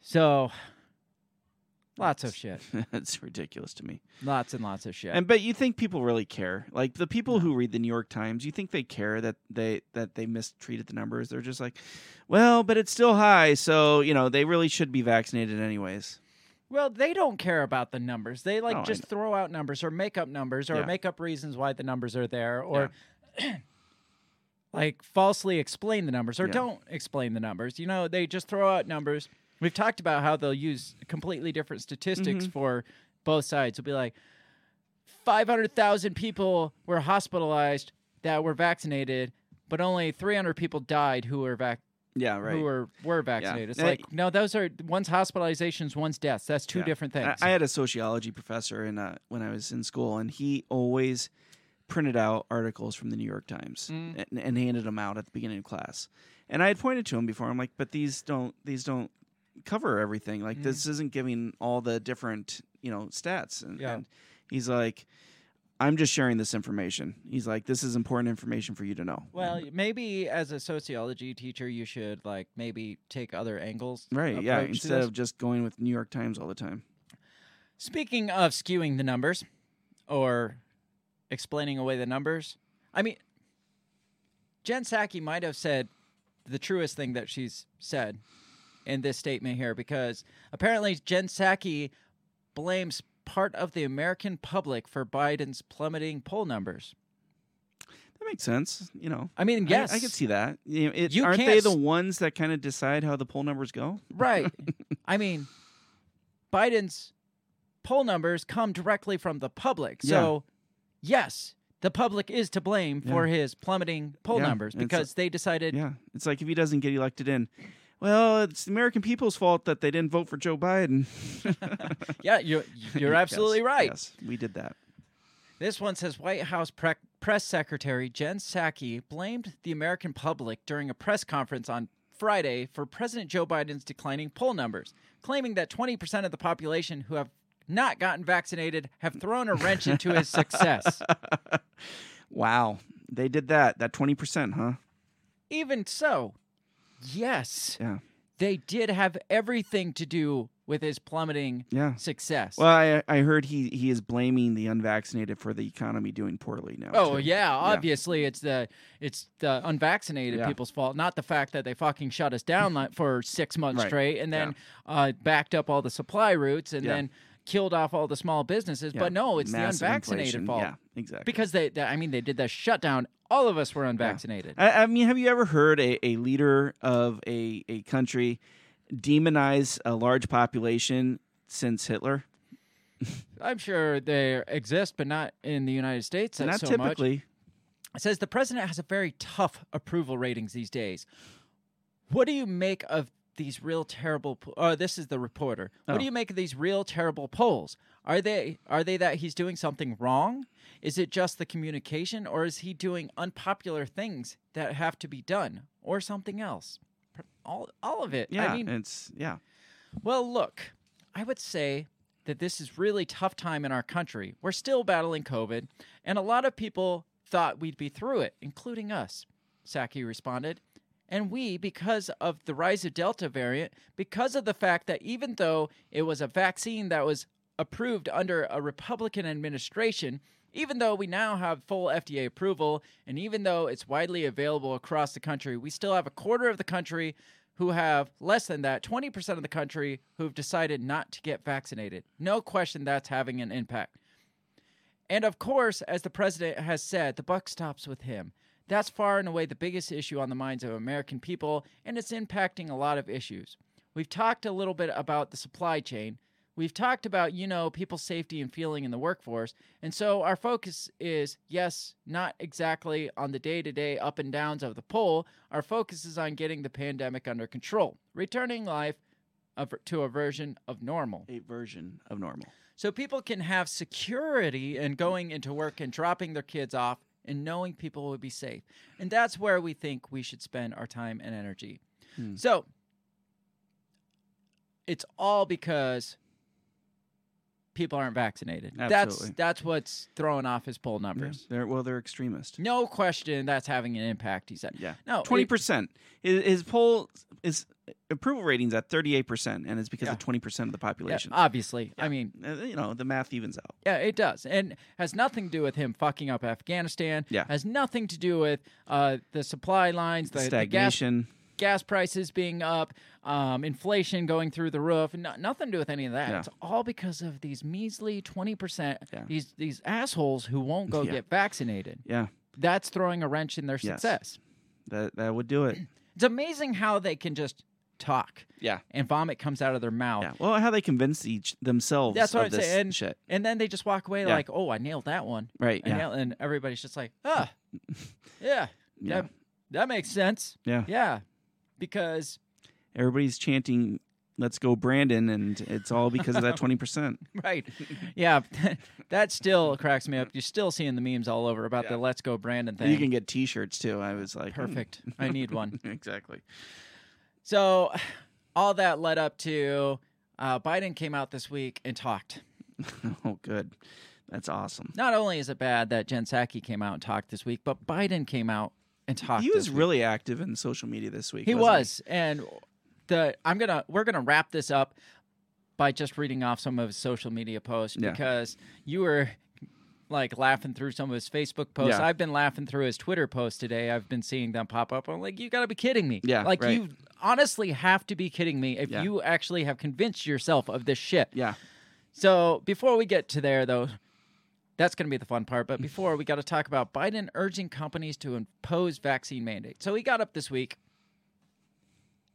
So Lots of shit. That's ridiculous to me. Lots and lots of shit. And but you think people really care? Like the people who read the New York Times, you think they care that they that they mistreated the numbers? They're just like, well, but it's still high, so you know they really should be vaccinated anyways. Well, they don't care about the numbers. They like Oh, just throw out numbers or make up numbers or Yeah. make up reasons why the numbers are there or like falsely explain the numbers or Yeah. don't explain the numbers. You know, they just throw out numbers. We've talked about how they'll use completely different statistics Mm-hmm. for both sides. It'll be like 500,000 people were hospitalized that were vaccinated, but only 300 people died who were vac- Yeah, right. who were were vaccinated. It's Uh, like no, those are one's hospitalizations, one's deaths. That's two Yeah. different things. I, I had a sociology professor in uh, when I was in school, and he always printed out articles from the New York Times Mm. and, and handed them out at the beginning of class. And I had pointed to him before. I'm like, but these don't these don't cover everything. Like this mm-hmm. isn't giving all the different you know stats. And, Yeah. and he's like, I'm just sharing this information. He's like, this is important information for you to know. well, maybe as a sociology teacher, you should like maybe take other angles. Right, yeah. Instead of just going with New York Times all the time. Speaking of skewing the numbers or explaining away the numbers, I mean, Jen Psaki might have said the truest thing that she's said in this statement here because apparently Jen Psaki blames part of the American public for Biden's plummeting poll numbers. That makes sense. You know, I mean, I- yes, I, can see that. You know, it, You aren't can't they the ones that kind of decide how the poll numbers go? Right. I mean, Biden's poll numbers come directly from the public. So, yes, the public is to blame for his plummeting poll Yeah, numbers because they decided, Yeah, it's like if he doesn't get elected in, well, it's the American people's fault that they didn't vote for Joe Biden. yeah, you're, you're absolutely Yes, right. Yes, we did that. This one says White House pre- press secretary Jen Psaki blamed the American public during a press conference on Friday for President Joe Biden's declining poll numbers, claiming that 20% of the population who have not gotten vaccinated have thrown a wrench into his success. Wow, they did that. That twenty percent, huh? Even so, yes, Yeah, they did have everything to do with his plummeting yeah. success. Well, I I heard he he is blaming the unvaccinated for the economy doing poorly now. Oh too. yeah, obviously it's the it's the unvaccinated Yeah. people's fault, not the fact that they fucking shut us down for six months Right. straight and then uh, backed up all the supply routes and Yeah. then killed off all the small businesses. Yeah. But no, it's Massive the unvaccinated inflation. fault Yeah, exactly. because they, they, I mean, they did the shutdown. All of us were unvaccinated. I, I mean, have you ever heard a, a leader of a, a country demonize a large population since Hitler? I'm sure they exist, but not in the United States. Not so much. typically. It says the president has a very tough approval ratings these days. What do you make of these real terrible? Po- oh, this is the reporter. What Oh. do you make of these real terrible polls? Are they are they that he's doing something wrong? Is it just the communication, or is he doing unpopular things that have to be done, or something else? All all of it. Yeah, I mean, it's yeah. well, look, I would say that this is really tough time in our country. We're still battling COVID, and a lot of people thought we'd be through it, including us. Psaki responded. And we, because of the rise of Delta variant, because of the fact that even though it was a vaccine that was approved under a Republican administration, even though we now have full FDA approval, and even though it's widely available across the country, we still have a quarter of the country who have less than that, 20% of the country who've decided not to get vaccinated. No question that's having an impact. And of course, as the president has said, the buck stops with him. That's far and away the biggest issue on the minds of American people, and it's impacting a lot of issues. We've talked a little bit about the supply chain. We've talked about, you know, people's safety and feeling in the workforce. And so our focus is, yes, not exactly on the day to day up and downs of the poll. Our focus is on getting the pandemic under control, returning life to a version of normal A version of normal. so people can have security in going into work and dropping their kids off and knowing people would be safe. And that's where we think we should spend our time and energy. Hmm. So it's all because people aren't vaccinated. That's Absolutely. that's what's throwing off his poll Yeah, numbers. they're well, they're extremist. No question that's having an impact, he said. Yeah, No, twenty percent." His poll is approval ratings at 38%, and it's because Yeah. of 20% of the Yeah, population. obviously. I mean, Uh, you know, the math evens out. Yeah, it does, and has nothing to do with him fucking up Afghanistan. Yeah. has nothing to do with uh, the supply lines, the, the gas Stagnation. gas prices being up, um, inflation going through the roof. No, nothing to do with any of that. Yeah. It's all because of these measly twenty percent. Yeah. These these assholes who won't go Yeah. get vaccinated. Yeah, That's throwing a wrench in their Yes. success. that, that would do it. It's amazing how they can just talk Yeah. and vomit comes out of their mouth. Yeah. Well, how they convince each themselves That's what of I'm this saying. And, shit. and then they just walk away Yeah. like, "Oh, I nailed that one." Right. I Yeah. nailed- and everybody's just like, "Ah, yeah, Yeah. that, that makes sense." Yeah. Yeah, because Everybody's chanting, let's go, Brandon. And it's all because of that 20%. right, yeah, that still cracks me up. You're still seeing the memes all over about the "Let's Go Brandon" thing. You can get t shirts too. I was like, hmm. Perfect. I need one. exactly. So, all that led up to uh, Biden came out this week and talked. Oh, good. That's awesome. Not only is it bad that Jen Psaki came out and talked this week, but Biden came out and talked. He was this week. really active in social media this week. He was, and the I'm gonna we're gonna wrap this up by just reading off some of his social media posts Yeah. because you were like laughing through some of his Facebook posts. Yeah. I've been laughing through his Twitter posts today. I've been seeing them pop up. I'm like, you got to be kidding me. Yeah, like right. you honestly have to be kidding me if Yeah. you actually have convinced yourself of this shit. Yeah. So before we get to there, though, that's going to be the fun part. But mm. before we got to talk about Biden urging companies to impose vaccine mandates. So he got up this week,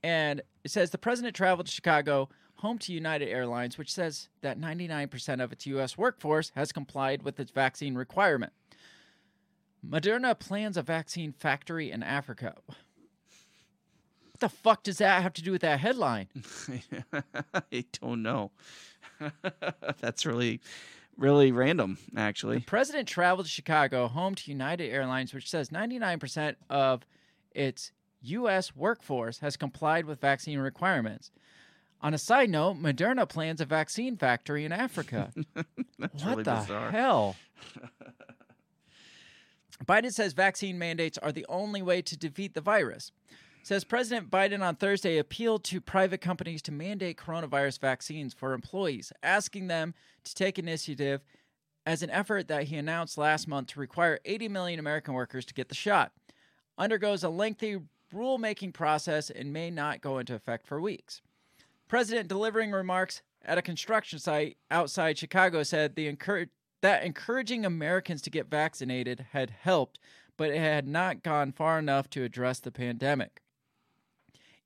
and it says the president traveled to Chicago, home to United Airlines, which says that 99% of its U.S. workforce has complied with its vaccine requirement. Moderna plans a vaccine factory in Africa. The fuck does that have to do with that headline? I don't know. That's really, really random, actually. The president traveled to Chicago, home to United Airlines, which says 99% of its U.S. workforce has complied with vaccine requirements. On a side note, Moderna plans a vaccine factory in Africa. What really the bizarre. hell? Biden says vaccine mandates are the only way to defeat the virus. Says President Biden on Thursday appealed to private companies to mandate coronavirus vaccines for employees, asking them to take initiative as an effort that he announced last month to require 80 million American workers to get the shot. Undergoes a lengthy rulemaking process and may not go into effect for weeks. President delivering remarks at a construction site outside Chicago said the that encouraging Americans to get vaccinated had helped, but it had not gone far enough to address the pandemic.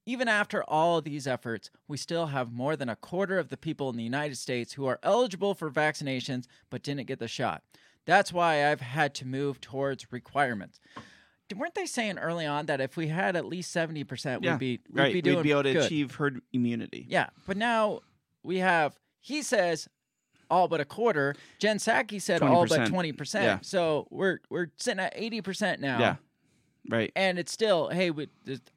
Even after all of these efforts, we still have more than a quarter of the people in the United States who are eligible for vaccinations but didn't get the shot. That's why I've had to move towards requirements. Weren't they saying early on that if we had at least 70%, Yeah, we'd be, we'd right. be doing We'd be able to good? achieve herd immunity. Yeah, but now we have. He says all but a quarter. Jen Psaki said all but 20%. twenty percent. Yeah. So we're we're sitting at eighty percent now. Yeah. Right. And it's still, hey, we,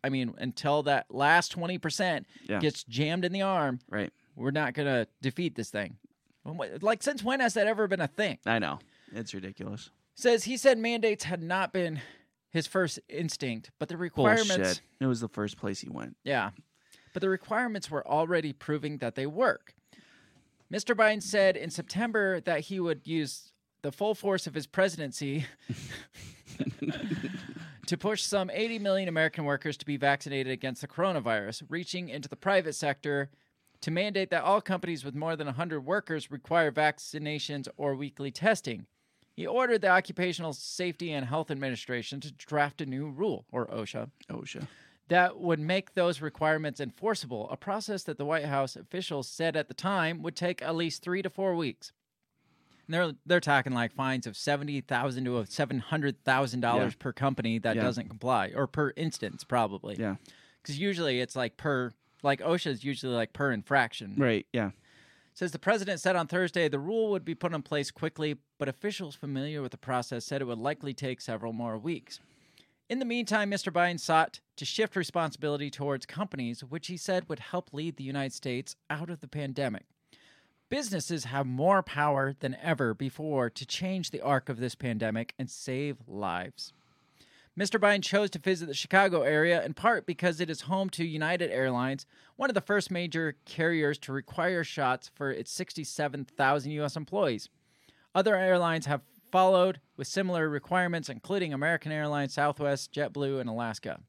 I mean, until that last twenty percent Yeah. gets jammed in the arm, Right. we're not gonna defeat this thing. Like, since when has that ever been a thing? I know. It's ridiculous. Says he said mandates had not been his first instinct, but the requirements. Bullshit. It was the first place he went. Yeah. But the requirements were already proving that they work. Mr. Biden said in September that he would use the full force of his presidency to push some 80 million American workers to be vaccinated against the coronavirus, reaching into the private sector to mandate that all companies with more than 100 workers require vaccinations or weekly testing. He ordered the Occupational Safety and Health Administration to draft a new rule, or OSHA, OSHA. that would make those requirements enforceable, a process that the White House officials said at the time would take at least three to four weeks. And they're they're talking like fines of seventy thousand to seven hundred thousand dollars Yeah. per company that Yeah. doesn't comply, or per instance probably. Yeah. because usually it's like per like OSHA is usually like per infraction. Right. Yeah. Says the president said on Thursday the rule would be put in place quickly, but officials familiar with the process said it would likely take several more weeks. In the meantime, Mr. Biden sought to shift responsibility towards companies, which he said would help lead the United States out of the pandemic. Businesses have more power than ever before to change the arc of this pandemic and save lives. Mr. Biden chose to visit the Chicago area in part because it is home to United Airlines, one of the first major carriers to require shots for its 67,000 U.S. employees. Other airlines have followed with similar requirements, including American Airlines, Southwest, JetBlue, and Alaska.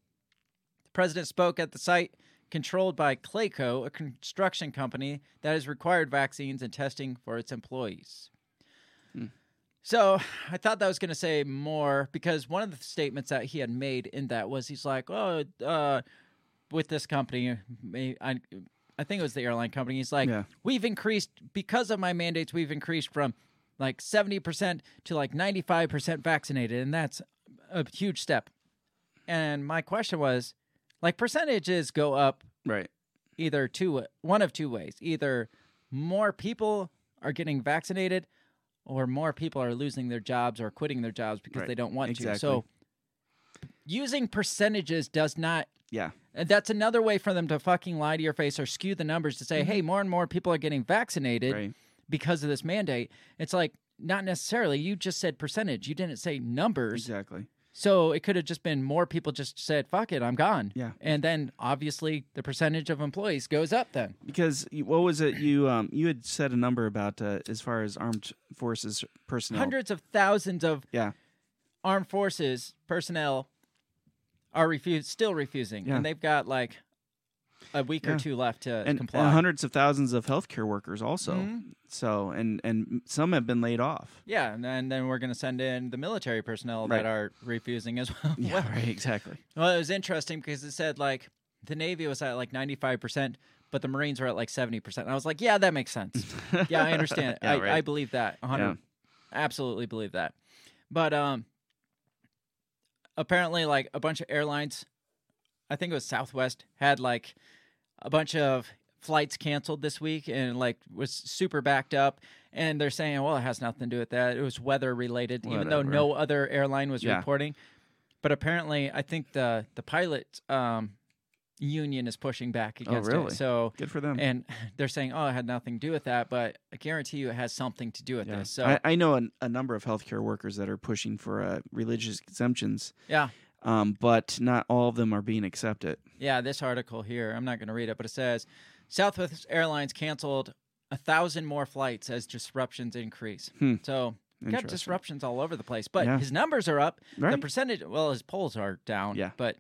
The president spoke at the site controlled by Clayco, a construction company that has required vaccines and testing for its employees. So I thought that was going to say more because one of the statements that he had made in that was he's like, oh, uh, with this company, I, I think it was the airline company. He's like, Yeah. we've increased because of my mandates. We've increased from like seventy percent to like ninety five percent vaccinated, and that's a huge step. And my question was, like, percentages go up Right. either two one of two ways either more people are getting vaccinated or more people are losing their jobs or quitting their jobs because Right. they don't want Exactly. to so using percentages does not Yeah. and that's another way for them to fucking lie to your face or skew the numbers to say Mm-hmm. hey more and more people are getting vaccinated Right. because of this mandate it's like not necessarily you just said percentage you didn't say numbers Exactly. So it could have just been more people just said, fuck it, I'm gone. Yeah. And then obviously the percentage of employees goes up then. Because what was it you um you had said a number about uh, as far as armed forces personnel. Hundreds of thousands of Yeah. armed forces personnel are refuse still refusing. Yeah. And they've got like a week Yeah. or two left to And, and comply. hundreds of thousands of healthcare workers also. Mhm. So and and some have been laid off. yeah, and then, then we're going to send in the military personnel Right. that are refusing as well. well, right. Exactly. well, it was interesting because it said like the Navy was at like 95%, but the Marines were at like 70%. And I was like, yeah, that makes sense. yeah, I understand. Yeah, I, right. I believe that. 100 Yeah. absolutely believe that. But um apparently like a bunch of airlines I think it was Southwest had like a bunch of flights canceled this week and like was super backed up and they're saying well it has nothing to do with that it was weather related even though no other airline was Yeah. reporting but apparently I think the the pilot um union is pushing back against oh, really? it so Good for them. and they're saying, "Oh, it had nothing to do with that," but I guarantee you, it has something to do with Yeah. this. So, I, I know a, a number of healthcare workers that are pushing for uh, religious exemptions, yeah, um, but not all of them are being accepted. yeah. This article here, I'm not going to read it, but it says Southwest Airlines canceled a thousand more flights as disruptions increase. Hmm. So. Got disruptions all over the place, but Yeah. his numbers are up. The percentage, well, his polls are down. Yeah. but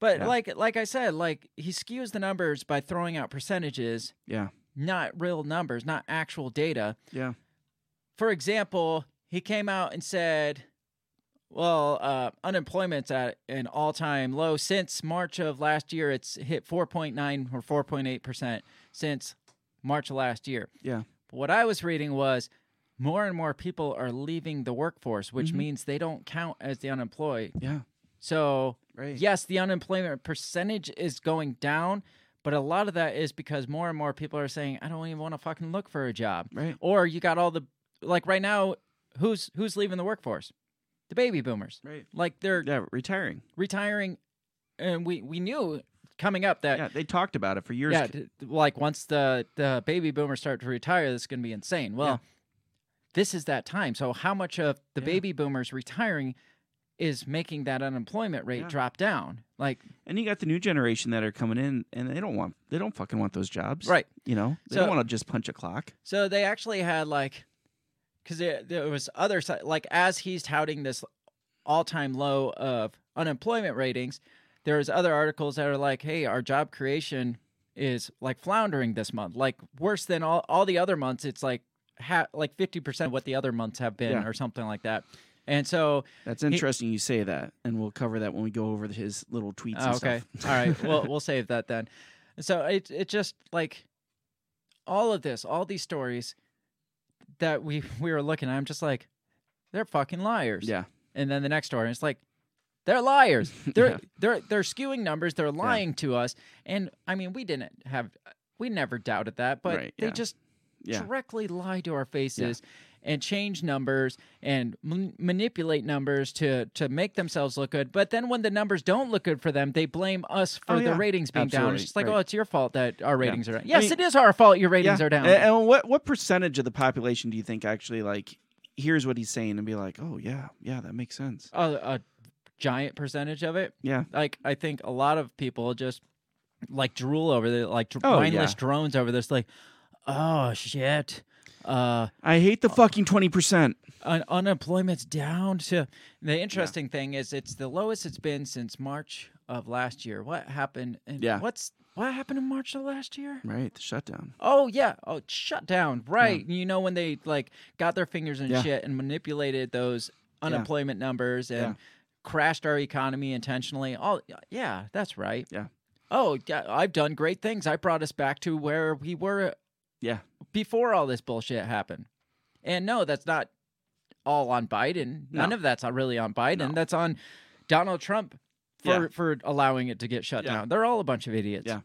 but Yeah. like like I said, like he skews the numbers by throwing out percentages, Yeah. not real numbers, not actual data. Yeah. for example, he came out and said, well, uh, unemployment's at an all time low. Since March of last year, it's hit 4.9 or 4.8% since March of last year. Yeah. What I was reading was more and more people are leaving the workforce, which Mhm. means they don't count as the unemployed. Yeah. So, Right. yes, the unemployment percentage is going down, but a lot of that is because more and more people are saying, I don't even want to fucking look for a job Right. or you got all the like right now who's who's leaving the workforce the baby boomers Right. like they're Yeah. Retiring. retiring and we we knew coming up that Yeah. They talked about it for years. yeah, d- like once the the baby boomers start to retire this is going to be insane well Yeah. this is that time so how much of the Yeah. baby boomers retiring is making that unemployment rate Yeah. drop down like And you got the new generation that are coming in, and they don't want, they don't fucking want those jobs. right You know, they So- don't want to just punch a clock. So they actually had like, because there, there was other si- like as he's touting this all-time low of unemployment ratings, there's other articles that are like, hey, our job creation is like floundering this month, like worse than all all the other months. It's like ha- like fifty percent of what the other months have been, Yeah. or something like that. And so, That's interesting you say that, and we'll cover that when we go over his little tweets. Oh, okay, all right, we'll we'll save that then. So it it just like all of this, all these stories that we we were looking at. I'm just like, they're fucking liars. Yeah. And then the next story, it's like, they're liars. They're Yeah. they're they're skewing numbers. They're lying to us. And I mean, we didn't have, we never doubted that, but Right, they yeah. just Yeah. directly lie to our faces. And change numbers and man- manipulate numbers to to make themselves look good. But then when the numbers don't look good for them, they blame us for Oh, the ratings being down. It's just like, right. oh, it's your fault that our ratings are down. I Yes, mean- it is our fault. Your ratings yeah. are down. And, what what percentage of the population do you think actually like hears what he's saying and be like, oh yeah, yeah, that makes sense. a, a giant percentage of it. Yeah. Like I think a lot of people just like drool over the like dr- Oh, mindless yeah. drones over this. Like, oh shit. Uh, I hate the fucking twenty percent. un- unemployment's down to the interesting thing is it's the lowest it's been since March of last year. What happened? And Yeah. What's what happened in March of last year? Right, the shutdown. Oh yeah. Oh, shut down. Right. You know when they like got their fingers in Yeah. shit and manipulated those unemployment numbers and Yeah. crashed our economy intentionally. Oh yeah, that's right. Yeah. Oh yeah, I've done great things. I brought us back to where we were Yeah. before all this bullshit happened. And no, that's not all on Biden. None No. of that's really on Biden. No. That's on Donald Trump for Yeah. for allowing it to get shut Yeah. down. They're all a bunch of idiots. Yeah.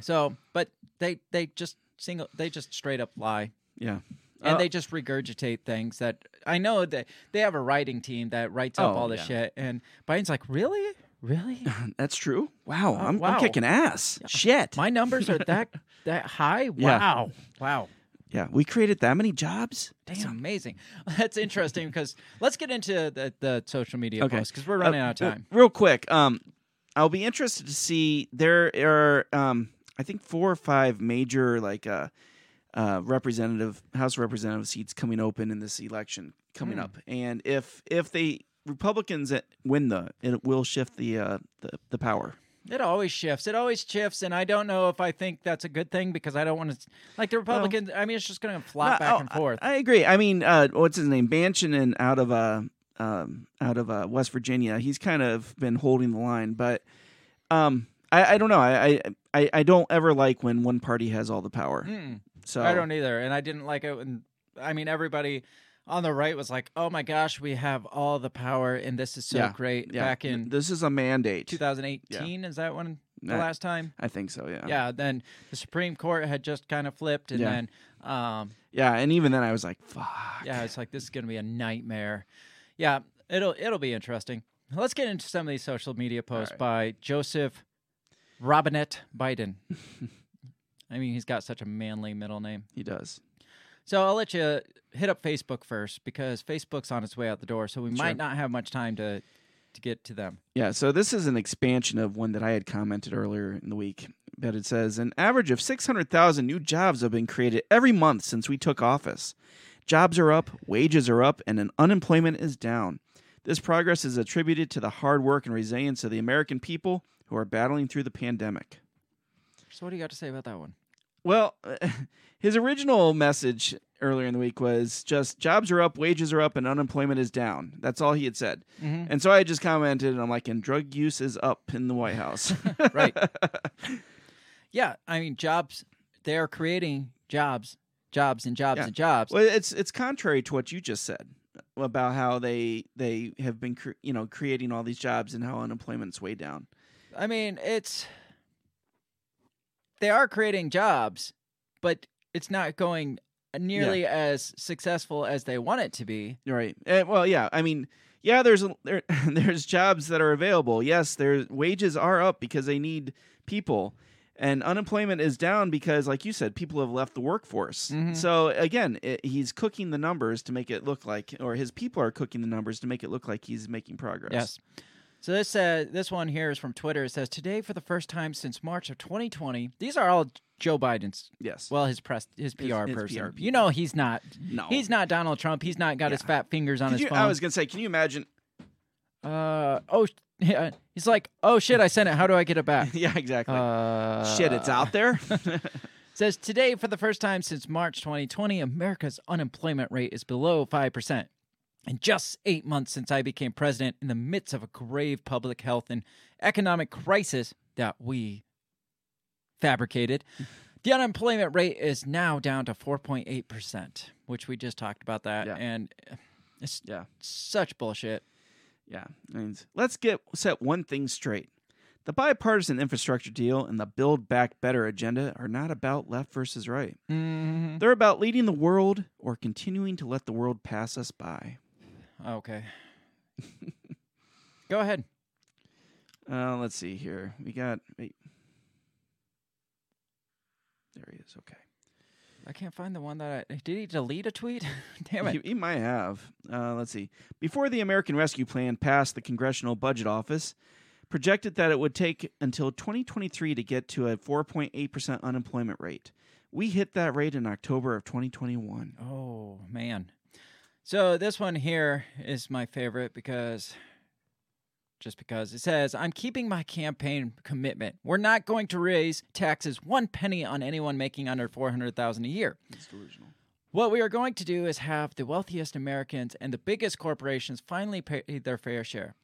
So, but they they just single they just straight up lie Yeah. and Uh, they just regurgitate things that I know that they have a writing team that writes up Oh, all this yeah. shit and Biden's like, "Really? Really? That's true. Wow, I'm, wow. I'm kicking ass. Shit. My numbers are that that high? Yeah. Wow. Wow. yeah, we created that many jobs. That's amazing. That's interesting because let's get into the, the social media Okay. posts because we're running Uh, out of uh, time. real quick, um, I'll be interested to see there are um, I think four or five major like uh, uh, representative House representative seats coming open in this election coming Hmm. up, and if if they Republicans win the, it will shift the uh, the, the power. It always shifts. It always shifts, and I don't know if I think that's a good thing because I don't want to like the Republicans. I mean, it's just going to flop No, back oh, and forth. I, I agree. I mean, uh, what's his name? Manchin and out of uh, um, out of uh, West Virginia. He's kind of been holding the line, but um, I, I don't know. I, I I don't ever like when one party has all the power. Mm, So I don't either, and I didn't like it when I mean everybody on the right was like, "Oh my gosh, we have all the power, and this is so Yeah, great." Yeah, Back in this is a mandate. 2018, is that when the Uh, last time? I think so. Yeah. Yeah. Then the Supreme Court had just kind of flipped, and Yeah. then um, Yeah, and even then I was like, "Fuck." Yeah, it's like this is going to be a nightmare. Yeah, it'll it'll be interesting. Let's get into some of these social media posts right. by Joseph Robinette Biden. I mean, he's got such a manly middle name. He does. So I'll let you hit up Facebook first because Facebook's on its way out the door, so we Sure. might not have much time to to get to them. Yeah, so this is an expansion of one that I had commented earlier in the week. But it says an average of 600,000 new jobs have been created every month since we took office. Jobs are up, wages are up, and an unemployment is down. This progress is attributed to the hard work and resilience of the American people who are battling through the pandemic. So what do you got to say about that one? Well, his original message earlier in the week was just jobs are up, wages are up, and unemployment is down. That's all he had said. Mhm. And so I just commented, and I'm like, and drug use is up in the White House. Right. Yeah, I mean, jobs. They are creating jobs, jobs, and jobs Yeah. and jobs. well, it's it's contrary to what you just said about how they they have been cre- you know creating all these jobs and how unemployment's way down. I mean, it's they are creating jobs, but it's not going nearly as successful as they want it to be. Right. Eh, well, yeah. I mean, yeah. There's a, there there's jobs that are available. Yes, their wages are up because they need people, and unemployment is down because, like you said, people have left the workforce. Mhm. So again, it, he's cooking the numbers to make it look like, or his people are cooking the numbers to make it look like he's making progress. Yes. So this uh, this one here is from Twitter. It says today, for the first time since March of 2020, these are all Joe Biden's. Yes. Well, his press, his PR his person. PR You know, he's not. no. He's not Donald Trump. He's not got his fat fingers on his you- phone. I was gonna say, can you imagine? uh oh, yeah. He's like, oh shit, I sent it. How do I get it back? yeah, exactly. Uh, Shit, it's out there. Says today, for the first time since March 2020, America's unemployment rate is below 5%. In just eight months since I became president, in the midst of a grave public health and economic crisis that we fabricated, the unemployment rate is now down to 4.8%, which we just talked about that. Yeah. And it's yeah. such bullshit. Yeah, means let's get set one thing straight. The bipartisan infrastructure deal and the Build Back Better agenda are not about left versus right. Mm-hmm. They're about leading the world or continuing to let the world pass us by. Okay. Go ahead. Uh, let's see here. We got. Wait. There he is. Okay. I can't find the one that I did. He delete a tweet? Damn it! He, he might have. Uh, let's see. Before the American Rescue Plan passed the Congressional Budget Office, projected that it would take until 2023 to get to a 4.8% unemployment rate. We hit that rate in October of 2021. Oh man! So this one here is my favorite because just because it says, I'm keeping my campaign commitment. We're not going to raise taxes one penny on anyone making under 400,000 a year. It's delusional. What we are going to do is have the wealthiest Americans and the biggest corporations finally pay their fair share.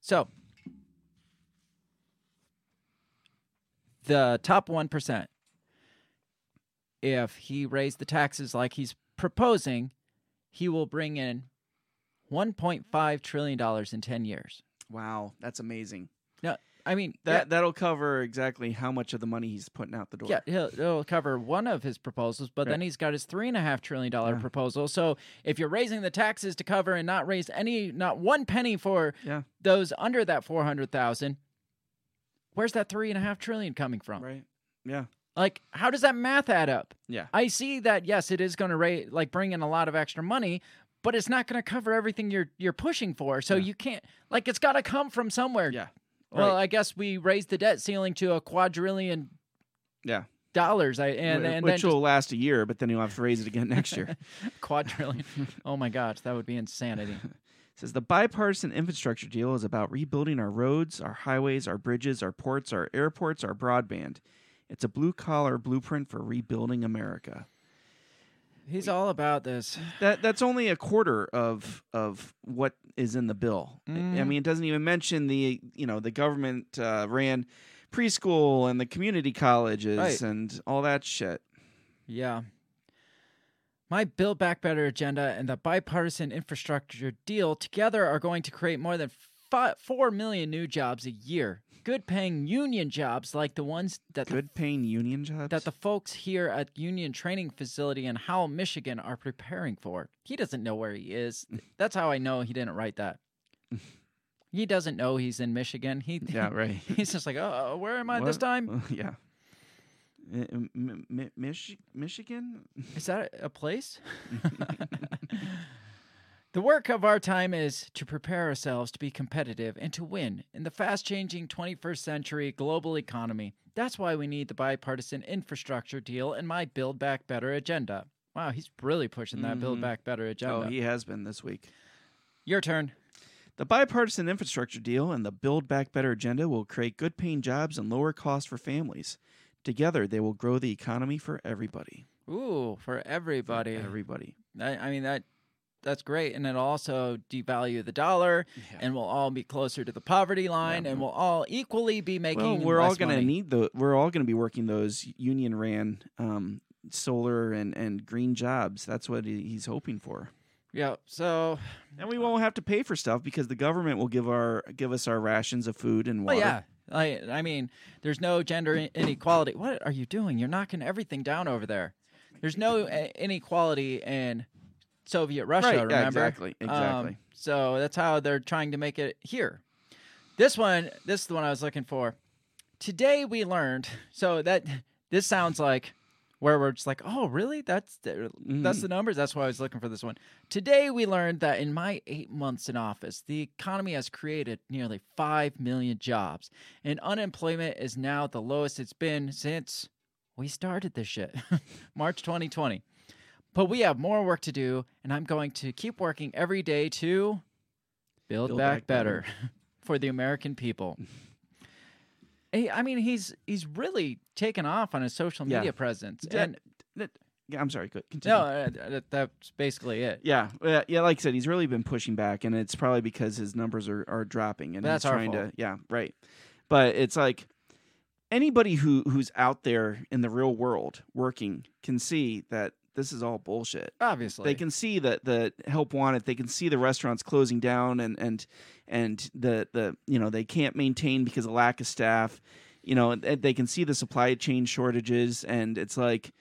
So, the top 1%, if he raised the taxes like he's proposing, he will bring in $1.5 trillion in 10 years. Wow, that's amazing. No, I mean, That yeah, that'll cover exactly how much of the money he's putting out the door. Yeah, he'll, he'll cover one of his proposals, but then he's got his three and a half trillion dollar Yeah. proposal. So if you're raising the taxes to cover and not raise any, not one penny for Yeah. those under that four hundred thousand, where's that three and a half trillion coming from? Right. Yeah. Like, how does that math add up? Yeah. I see that yes, it is going to rate like bring in a lot of extra money, but it's not going to cover everything you're you're pushing for. So Yeah. you can't like it's got to come from somewhere. Yeah. Well, I guess we raised the debt ceiling to a quadrillion Yeah. dollars. I and, and which will last a year, but then you'll have to raise it again next year. quadrillion. oh my gosh, that would be insanity. says the bipartisan infrastructure deal is about rebuilding our roads, our highways, our bridges, our ports, our airports, our broadband. It's a blue collar blueprint for rebuilding America. He's all about this. That that's only a quarter of of what is in the bill. I- I Mhm. mean, it doesn't even mention the you know the government uh, ran preschool and the community colleges Right. and all that shit. Yeah. My Build Back Better agenda and the bipartisan infrastructure deal together are going to create more than fi 4 million new jobs a year. Good paying union jobs like the ones that the Good paying union jobs. that the folks here at Union Training Facility in Howell, Michigan are preparing for. He doesn't know where he is. That's how I know he didn't write that. He doesn't know he's in Michigan. He yeah, right. he's just like, "Oh, where am I this time? yeah. Eh, eh, m- M- Mich- Michigan? Is that a place?" The work of our time is to prepare ourselves to be competitive and to win in the fast changing 21st century global economy. That's why we need the bipartisan infrastructure deal and my Build Back Better agenda. Wow, he's really pushing that Build Mhm. Back Better agenda. Oh, he has been this week. Your turn. The bipartisan infrastructure deal and the Build Back Better agenda will create good paying jobs and lower costs for families. Together, they will grow the economy for everybody. Ooh, for For everybody. Everybody. I, I mean that that's great, and it'll also devalue the dollar, and we'll all be closer to the poverty line, Yeah. and we'll all equally be making. well, we're all going to money. need the. We're all going to be working those union ran um, solar and and green jobs. That's what he's hoping for. Yeah. So, And we won't have to pay for stuff because the government will give our give us our rations of food and well, water. yeah. I I mean, there's no gender inequality. What are you doing? You're knocking everything down over there. There's no uh, inequality in Soviet Russia. Right, yeah, remember? exactly, Um, exactly. so that's how they're trying to make it here. This one, this is the one I was looking for. Today we learned. So that this sounds like where we're just like, oh, really? That's the, that's Mhm. the numbers. That's why I was looking for this one. Today we learned that in my eight months in office, the economy has created nearly five million jobs, and unemployment is now the lowest it's been since we started this shit, March 2020. But we have more work to do, and I'm going to keep working every day to build, Build back, back better, better. for the American people. Hey, I mean, he's he's really taken off on his social Yeah. media presence, That- and that- yeah, I'm sorry. Go, continue. no, uh, that, that's basically it. Yeah, uh, yeah. Like I said, he's really been pushing back, and it's probably because his numbers are, are dropping, and That's he's trying to. Yeah, right. But it's like anybody who who's out there in the real world working can see that this is all bullshit. Obviously, They can see that the help wanted. They can see the restaurants closing down, and and and the the you know they can't maintain because of lack of staff. You know, they can see the supply chain shortages, and it's like,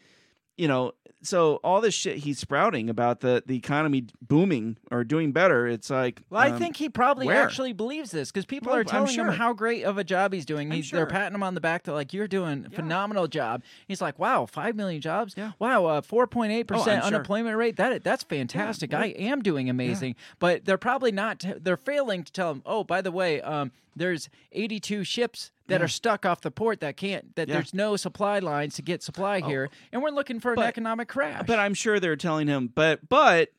you know, so all this shit he's sprouting about the the economy booming or doing better, it's like Well, I um, think he probably where? actually believes this because people Well, are telling sure. him how great of a job he's doing. He's, They're patting him on the back. They're like, "You're doing a phenomenal job." He's like, "Wow, five million jobs. Yeah. Wow, uh, four point eight Oh, percent sure. unemployment rate. That that's fantastic. I am doing amazing." But they're probably not. T- they're failing to tell him. Oh, by the way, um, there's eighty two ships. That Yeah. are stuck off the port that can't that Yeah. Oh. there's no supply lines to get supply oh. here and we're looking for an economic crash. But I'm sure they're telling him, but but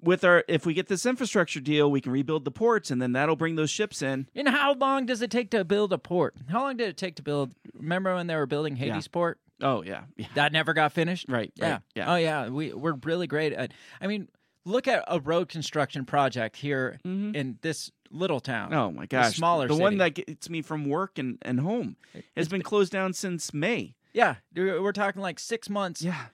with our if we get this infrastructure deal, we can rebuild the ports, and then that'll bring those ships in. And how long does it take to build a port? How long did it take to build? Remember when they were building Hades Port? Oh yeah, yeah. That never got finished. Right, Yeah. right, yeah. Oh yeah. We we're really great at. I mean, look at a road construction project here mm-hmm. in this little town. Oh my gosh, smaller the one that gets me from work and, and home has been closed down since May. Yeah, we're talking like six months. Yeah,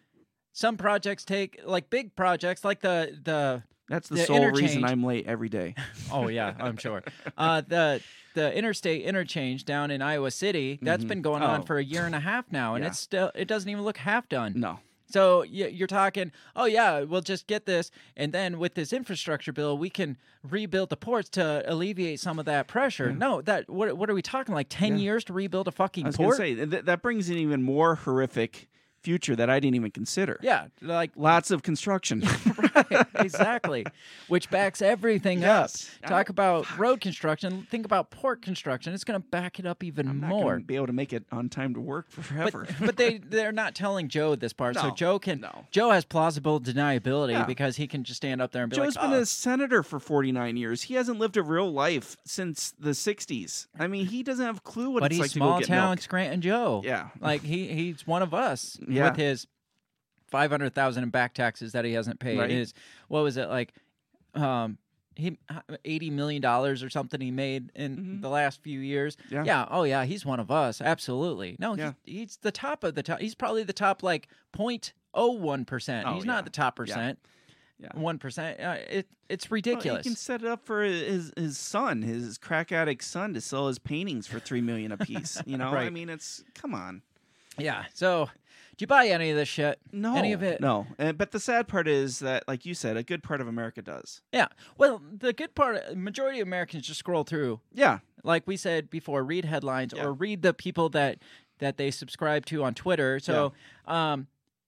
Some projects take like big projects, like the the. that's the, The sole reason. I'm late every day. Oh yeah, I'm sure. Uh, the the interstate interchange down in Iowa City that's been going on Oh. for a year and a half now, and Yeah. it's still it doesn't even look half done. No, So you're talking, oh yeah, we'll just get this, and then with this infrastructure bill, we can rebuild the ports to alleviate some of that pressure. No, that what what are we talking like ten years to rebuild a fucking I was port? say th- that brings in even more horrific future that I didn't even consider. yeah, like lots of construction. right, exactly, which backs everything Yes. up. Talk about road construction. Think about port construction. It's going to back it up even I'm more. be able to make it on time to work forever. But, but they they're not telling Joe this part, so Joe can no. Joe has plausible deniability Yeah. because he can just stand up there and be Joe's like, been "Oh, a senator for 49 years. He hasn't lived a real life since the 60s. I mean, he doesn't have a clue what but it's he's like to go small town. Scranton Joe. Yeah. like he he's one of us Yeah. with his five hundred thousand in back taxes that he hasn't paid. Right. His what was it like? Um, he eighty million dollars or something he made in the last few years. Mm-hmm. Yeah. Oh yeah. He's one of us. Absolutely. No. Yeah. He's, he's the top of the top. He's probably the top like point oh one percent. Oh, He's yeah. not the top percent. Yeah. One percent. Uh, it it's Well, ridiculous. he can set it up for his his son, his crack addict son, to sell his paintings for three million a piece. You know, I mean, it's come on. Yeah. So, do you buy any of this shit? No, Any of it? No, Uh, but the sad part is that, like you said, a good part of America does. Yeah. Well, the good part, majority of Americans just scroll through Yeah, like we said before, read headlines Yeah. or read the people that that they subscribe to on Twitter. So, um,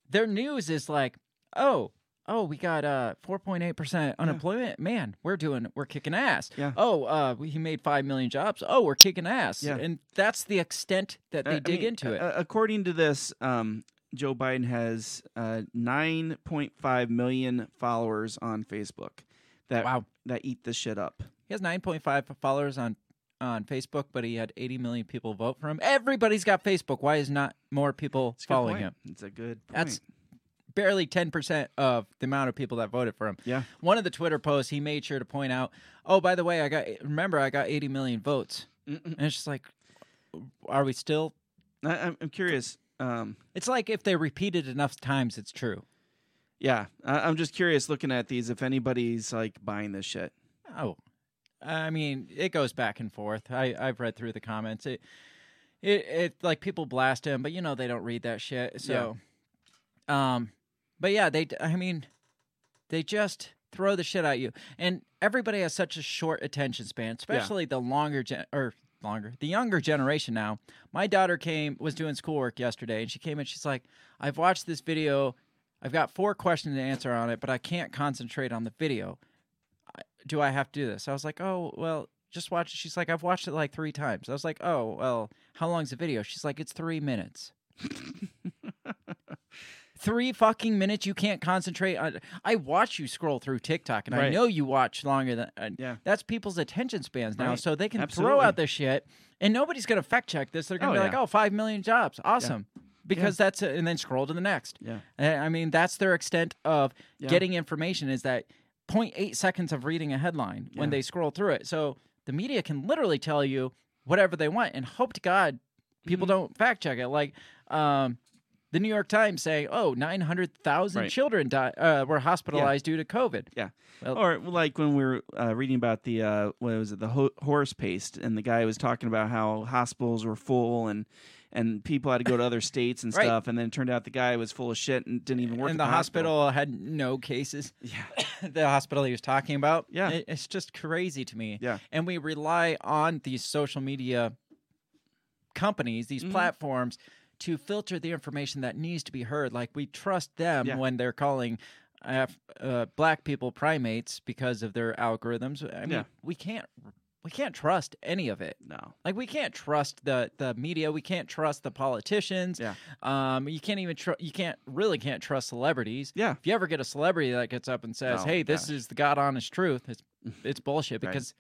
their news is like, oh, oh, we got uh 4.8 percent unemployment. Man, we're doing, we're kicking ass. Yeah. Oh, uh, he made five million jobs. Oh, we're kicking ass. Yeah. And that's the extent that they Uh, I dig mean, into it. uh, according to this, um, Joe Biden has uh, 9.5 million followers on Facebook that Wow. that eat this shit up. he has 9.5 followers on on Facebook, but he had 80 million people vote for him. Everybody's got Facebook. Why is not more people following him? It's a good point. That's barely 10% of the amount of people that voted for him. yeah. One of the Twitter posts, he made sure to point out, oh, by the way, I got, remember, I got 80 million votes. Mm-mm. And it's just like, are we still? I, I'm, I'm curious. Um, It's like if they repeat it enough times, it's true. yeah, I, I'm just curious looking at these if anybody's like buying this shit. Oh, I mean, it goes back and forth. I, I've read through the comments. It, it, it, like people blast him, but you know, they don't read that shit. So, um, but yeah, they, I mean, they just throw the shit at you. And everybody has such a short attention span, especially the longer, gen- or longer, the younger generation now. My daughter came, was doing schoolwork yesterday, and she came in, she's like, I've watched this video. I've got four questions to answer on it, but I can't concentrate on the video do I have to do this? I was like, oh, well, just watch it. She's like, I've watched it like three times. I was like, oh, well, how long's the video? She's like, it's three minutes. three fucking minutes. You can't concentrate on. I watch you scroll through TikTok, and I know you watch longer than. Uh, Yeah. That's people's attention spans now, Right. so they can throw out this shit, and nobody's gonna fact check this. They're gonna Oh, be like, yeah. oh, five million jobs, awesome. Because that's a, and then scroll to the next. Yeah. Uh, I mean, that's their extent of Yeah. getting information is that 0.8 seconds of reading a headline when they scroll through it. So the media can literally tell you whatever they want and hope to God people Mm-hmm. don't fact check it. Like um, the New York Times saying, oh, 900,000 Right. children di- uh, were hospitalized due to COVID. Yeah. Well- or like when we were uh, reading about the uh, what was it the ho- horse paste, and the guy was talking about how hospitals were full, and and people had to go to other states and Right. stuff, and then it turned out the guy was full of shit and didn't even work. and at the hospital had no cases. Yeah, the hospital he was talking about. Yeah. It- it's just crazy to me. Yeah. And we rely on these social media companies, these Mhm. platforms, to filter the information that needs to be heard. Like we trust them Yeah. when they're calling Af- uh, black people primates because of their algorithms. I mean, Yeah. we can't we can't trust any of it. no, Like we can't trust the the media. We can't trust the politicians. Yeah. Um. You can't even tr- you can't really can't trust celebrities. yeah, If you ever get a celebrity that gets up and says, Oh, "Hey, this is the god honest truth," it's it's bullshit because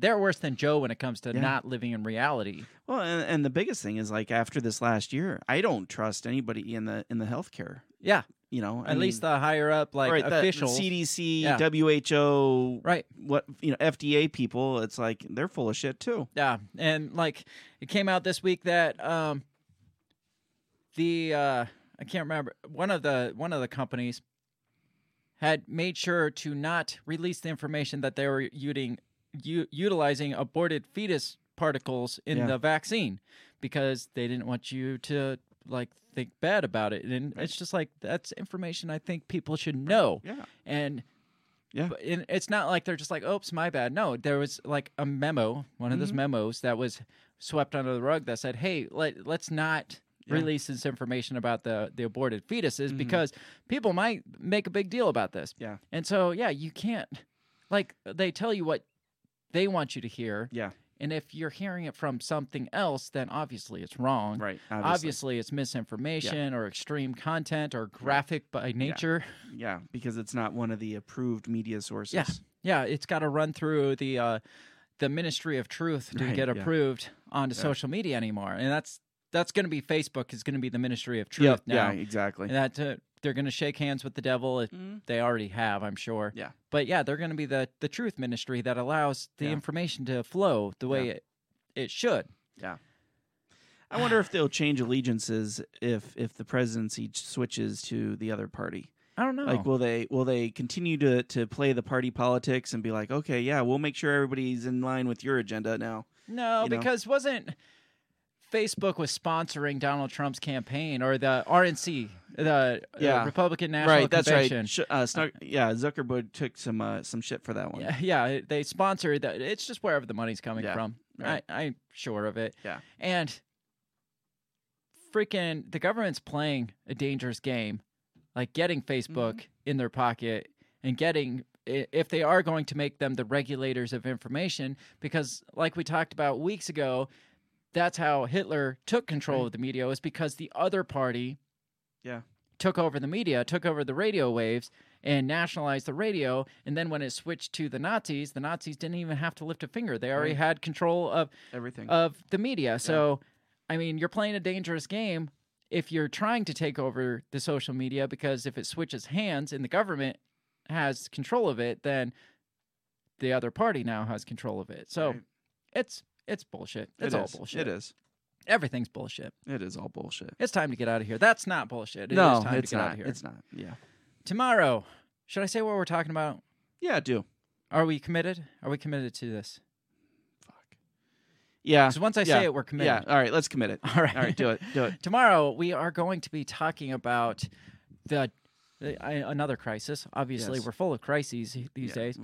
they're worse than Joe when it comes to Yeah. not living in reality. Well, and, and the biggest thing is like after this last year, I don't trust anybody in the in the healthcare. Yeah, You know, I at least mean, the higher up like right, the- the officials. CDC, Yeah. WHO, Right. what you know, FDA people. It's like they're full of shit too. Yeah, and like it came out this week that um the uh I can't remember one of the one of the companies had made sure to not release the information that they were using u- utilizing aborted fetus particles in Yeah. the vaccine because they didn't want you to like think bad about it and Right. it's just like that's information I think people should know Yeah, and Yeah. but and it's not like they're just like, "Oops, my bad." No, there was like a memo, one of those Mhm. memos that was swept under the rug that said, "Hey, let let's not Yeah. release this information about the the aborted fetuses Mhm. because people might make a big deal about this." Yeah. and so yeah, you can't like they tell you what they want you to hear, yeah, and if you're hearing it from something else, then obviously it's wrong. right. Obviously, Obviously. it's misinformation or extreme content or graphic by nature. yeah, because it's not one of the approved media sources. Yeah. Yeah, it's got to run through the uh, the Ministry of Truth to Right, get yeah. approved onto Yeah. social media anymore, and that's that's going to be Facebook is going to be the Ministry of Truth Yep, now. yeah, exactly. And that uh, they're going to shake hands with the devil. Mhm. They already have, I'm sure. Yeah. But yeah, they're going to be the the Truth Ministry that allows the Yeah. information to flow the way Yeah. it it should. Yeah. I wonder if they'll change allegiances if if the presidency switches to the other party. I don't know. Like, will they will they continue to to play the party politics and be like, okay, yeah, we'll make sure everybody's in line with your agenda now? no, you know? because wasn't Facebook was sponsoring Donald Trump's campaign or the RNC, the uh, Yeah. Republican National right, that's Convention. right. Sh- uh, Snuck- yeah, Zuckerberg took some uh, some shit for that one. Yeah, yeah, they sponsored that. It's just wherever the money's coming Yeah, from. right. I, I'm sure of it. Yeah. And freaking the government's playing a dangerous game, like getting Facebook Mm-hmm. in their pocket and getting if they are going to make them the regulators of information, because like we talked about weeks ago, that's how Hitler took control Right. of the media was because the other party Yeah. took over the media, took over the radio waves, and nationalized the radio. And then when it switched to the Nazis, the Nazis didn't even have to lift a finger. They already Right. had control of Everything. of the media. So, I mean, you're playing a dangerous game if you're trying to take over the social media because if it switches hands and the government has control of it, then the other party now has control of it. So Right. it's it's bullshit. It It's all is. bullshit. It is. Everything's bullshit. It is all bullshit. It's time to get out of here. That's not bullshit. It is no, time it's to get out not. of here. It's not. Yeah. Tomorrow, should I say what we're talking about? Yeah, do. Are we committed? Are we committed to this? Fuck. Yeah. Because once I yeah, say it, we're committed. Yeah. All right. Let's commit it. All right. All right. Do it. Do it. Tomorrow we are going to be talking about the, the I, another crisis. Obviously, Yes. we're full of crises these Yeah. days.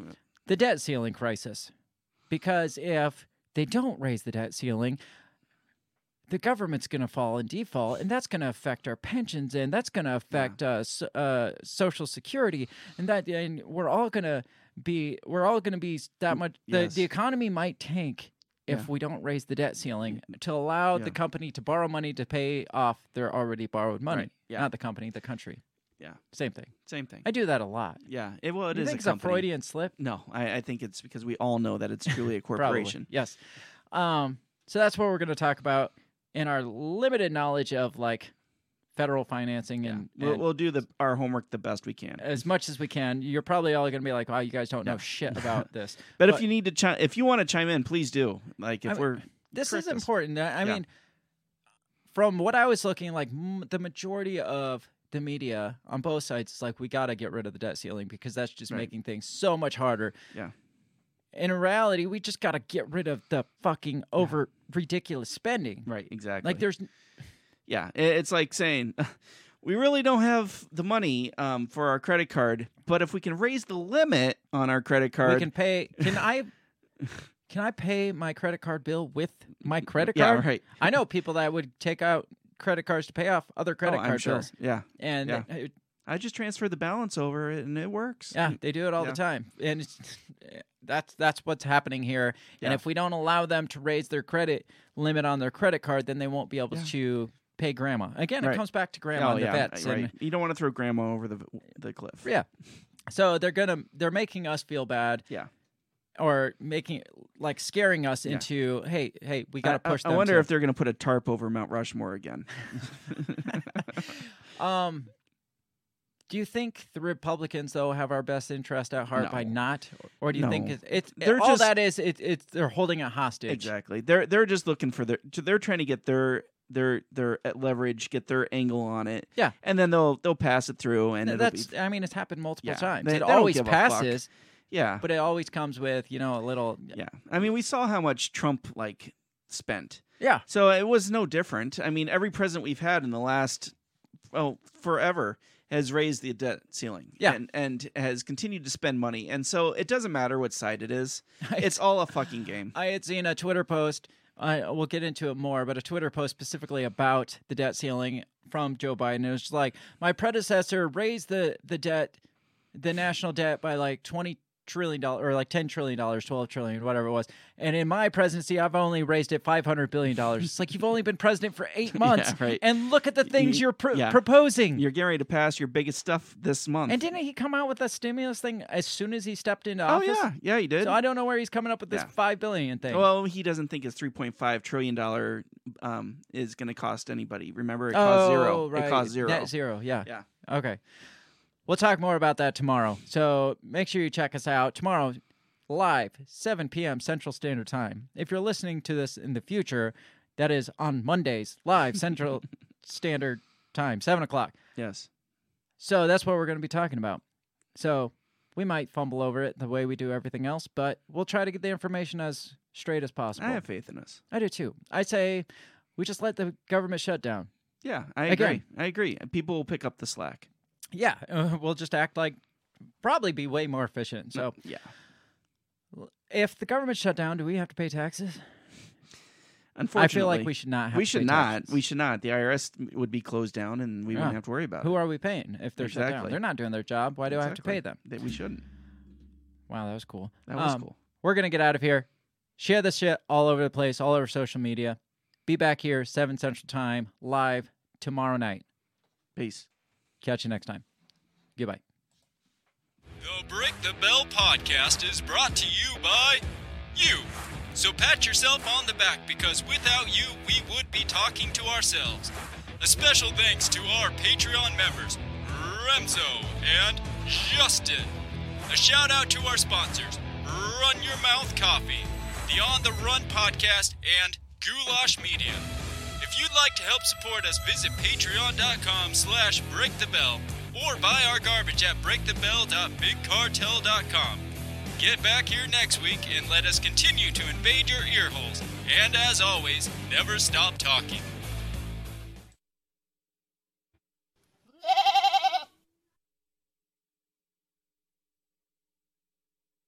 The debt ceiling crisis, because if they don't raise the debt ceiling, the government's going to fall in default, and that's going to affect our pensions, and that's going to affect uh, so- uh, Social Security, and that, and we're all going to be, we're all going to be that much. The yes. the economy might tank if Yeah. we don't raise the debt ceiling to allow Yeah. the company to borrow money to pay off their already borrowed money. Right. Yeah. Not the company, the country. Yeah. Same thing. Same thing. I do that a lot. Yeah. It, well, it you is think a it's a. Freudian slip? No, I, I think it's because we all know that it's truly a corporation. Yes. Um, so that's what we're going to talk about in our limited knowledge of like federal financing Yeah. and, We'll, and we'll do the our homework the best we can. as much as we can. You're probably all going to be like, "Wow, you guys don't know shit about this." But, but- if you need to, chi- if you want to chime in, please do. Like if I mean, we're this is important. I I Yeah. mean, from what I was looking like, m- the majority of the media on both sides is like, we got to get rid of the debt ceiling because that's just Right. making things so much harder. Yeah. in reality, we just got to get rid of the fucking over ridiculous spending. Right, exactly. Like there's yeah, it's like saying we really don't have the money um, for our credit card, but if we can raise the limit on our credit card, we can pay. Can I? Can I pay my credit card bill with my credit card? yeah, right. I know people that would take out credit cards to pay off other credit oh, card I'm sure. bills, Yeah, and Yeah. uh, I just transfer the balance over and it works. yeah, they do it all Yeah. the time, and it's, that's that's what's happening here. And if we don't allow them to raise their credit limit on their credit card, then they won't be able Yeah. to pay grandma. Again, it comes back to grandma oh and the yeah, vets. right. and- You don't want to throw grandma over the the cliff. Yeah. So they're gonna they're making us feel bad. Yeah. Or making like scaring us Yeah. into hey hey we gotta I- push. I them wonder to- if they're going to put a tarp over Mount Rushmore again. um. Do you think the Republicans though have our best interest at heart by not, or do you think it's, it's They're all just- that is? It, it's they're holding a hostage. Exactly. They're they're just looking for their they're trying to get their their their uh, leverage, get their angle on it. Yeah. And then they'll they'll pass it through and it'll That's be I mean it's happened multiple Yeah, times. they- it they always passes, yeah. but it always comes with you know a little Yeah. I mean, we saw how much Trump like spent. yeah So it was no different. I mean, every president we've had in the last well, forever has raised the debt ceiling. Yeah. And and has continued to spend money. And so it doesn't matter what side it is. It's all a fucking game. I had seen a Twitter post. I we'll get into it more, but a Twitter post specifically about the debt ceiling from Joe Biden. It was just like my predecessor raised the the debt, the national debt by like twenty trillion dollars or like ten trillion dollars, twelve trillion, whatever it was. And in my presidency, I've only raised it five hundred billion dollars. It's like you've only been president for eight months, right. and look at the things You- you're pro- yeah. proposing. You're getting ready to pass your biggest stuff this month. and didn't he come out with a stimulus thing as soon as he stepped into office oh yeah, yeah, he did. So I don't know where he's coming up with this Yeah. five billion thing. Well, he doesn't think his three point five trillion dollar um, is going to cost anybody. Remember, it oh, cost zero. Right. It cost zero. Net zero. Yeah. Yeah. Okay. We'll talk more about that tomorrow. So make sure you check us out tomorrow, live 7 p.m. Central Standard Time. If you're listening to this in the future, that is on Mondays, live Central Standard Time, 7 o'clock. Yes. So that's what we're going to be talking about. So we might fumble over it the way we do everything else, but we'll try to get the information as straight as possible. I have faith in us. I do too. I say we just let the government shut down. Yeah, I Again. agree. I agree. People will pick up the slack. Yeah, uh, we'll just act like probably be way more efficient. So yeah. if the government shut down, do we have to pay taxes? Unfortunately, I feel like we should not have we to should pay not. taxes. We should not. The IRS would be closed down, and we Yeah. wouldn't have to worry about Who it. are we paying if they're shut down? They're not doing their job. Why do I have to pay them? That we shouldn't. Wow, that was cool. That was Um, cool. We're gonna get out of here. Share this shit all over the place, all over social media. Be back here seven Central Time live tomorrow night. Peace. Catch you next time. Goodbye. The Break the Bell podcast is brought to you by you. So pat yourself on the back because without you, we would be talking to ourselves. A special thanks to our Patreon members, Remzo and Justin. A shout out to our sponsors, Run Your Mouth Coffee, the On the Run podcast, and Goulash Media. If you'd like to help support us, visit patreon.com slash breakthebell or buy our garbage at breakthebell.bigcartel.com. Get back here next week and let us continue to invade your earholes. And as always, never stop talking.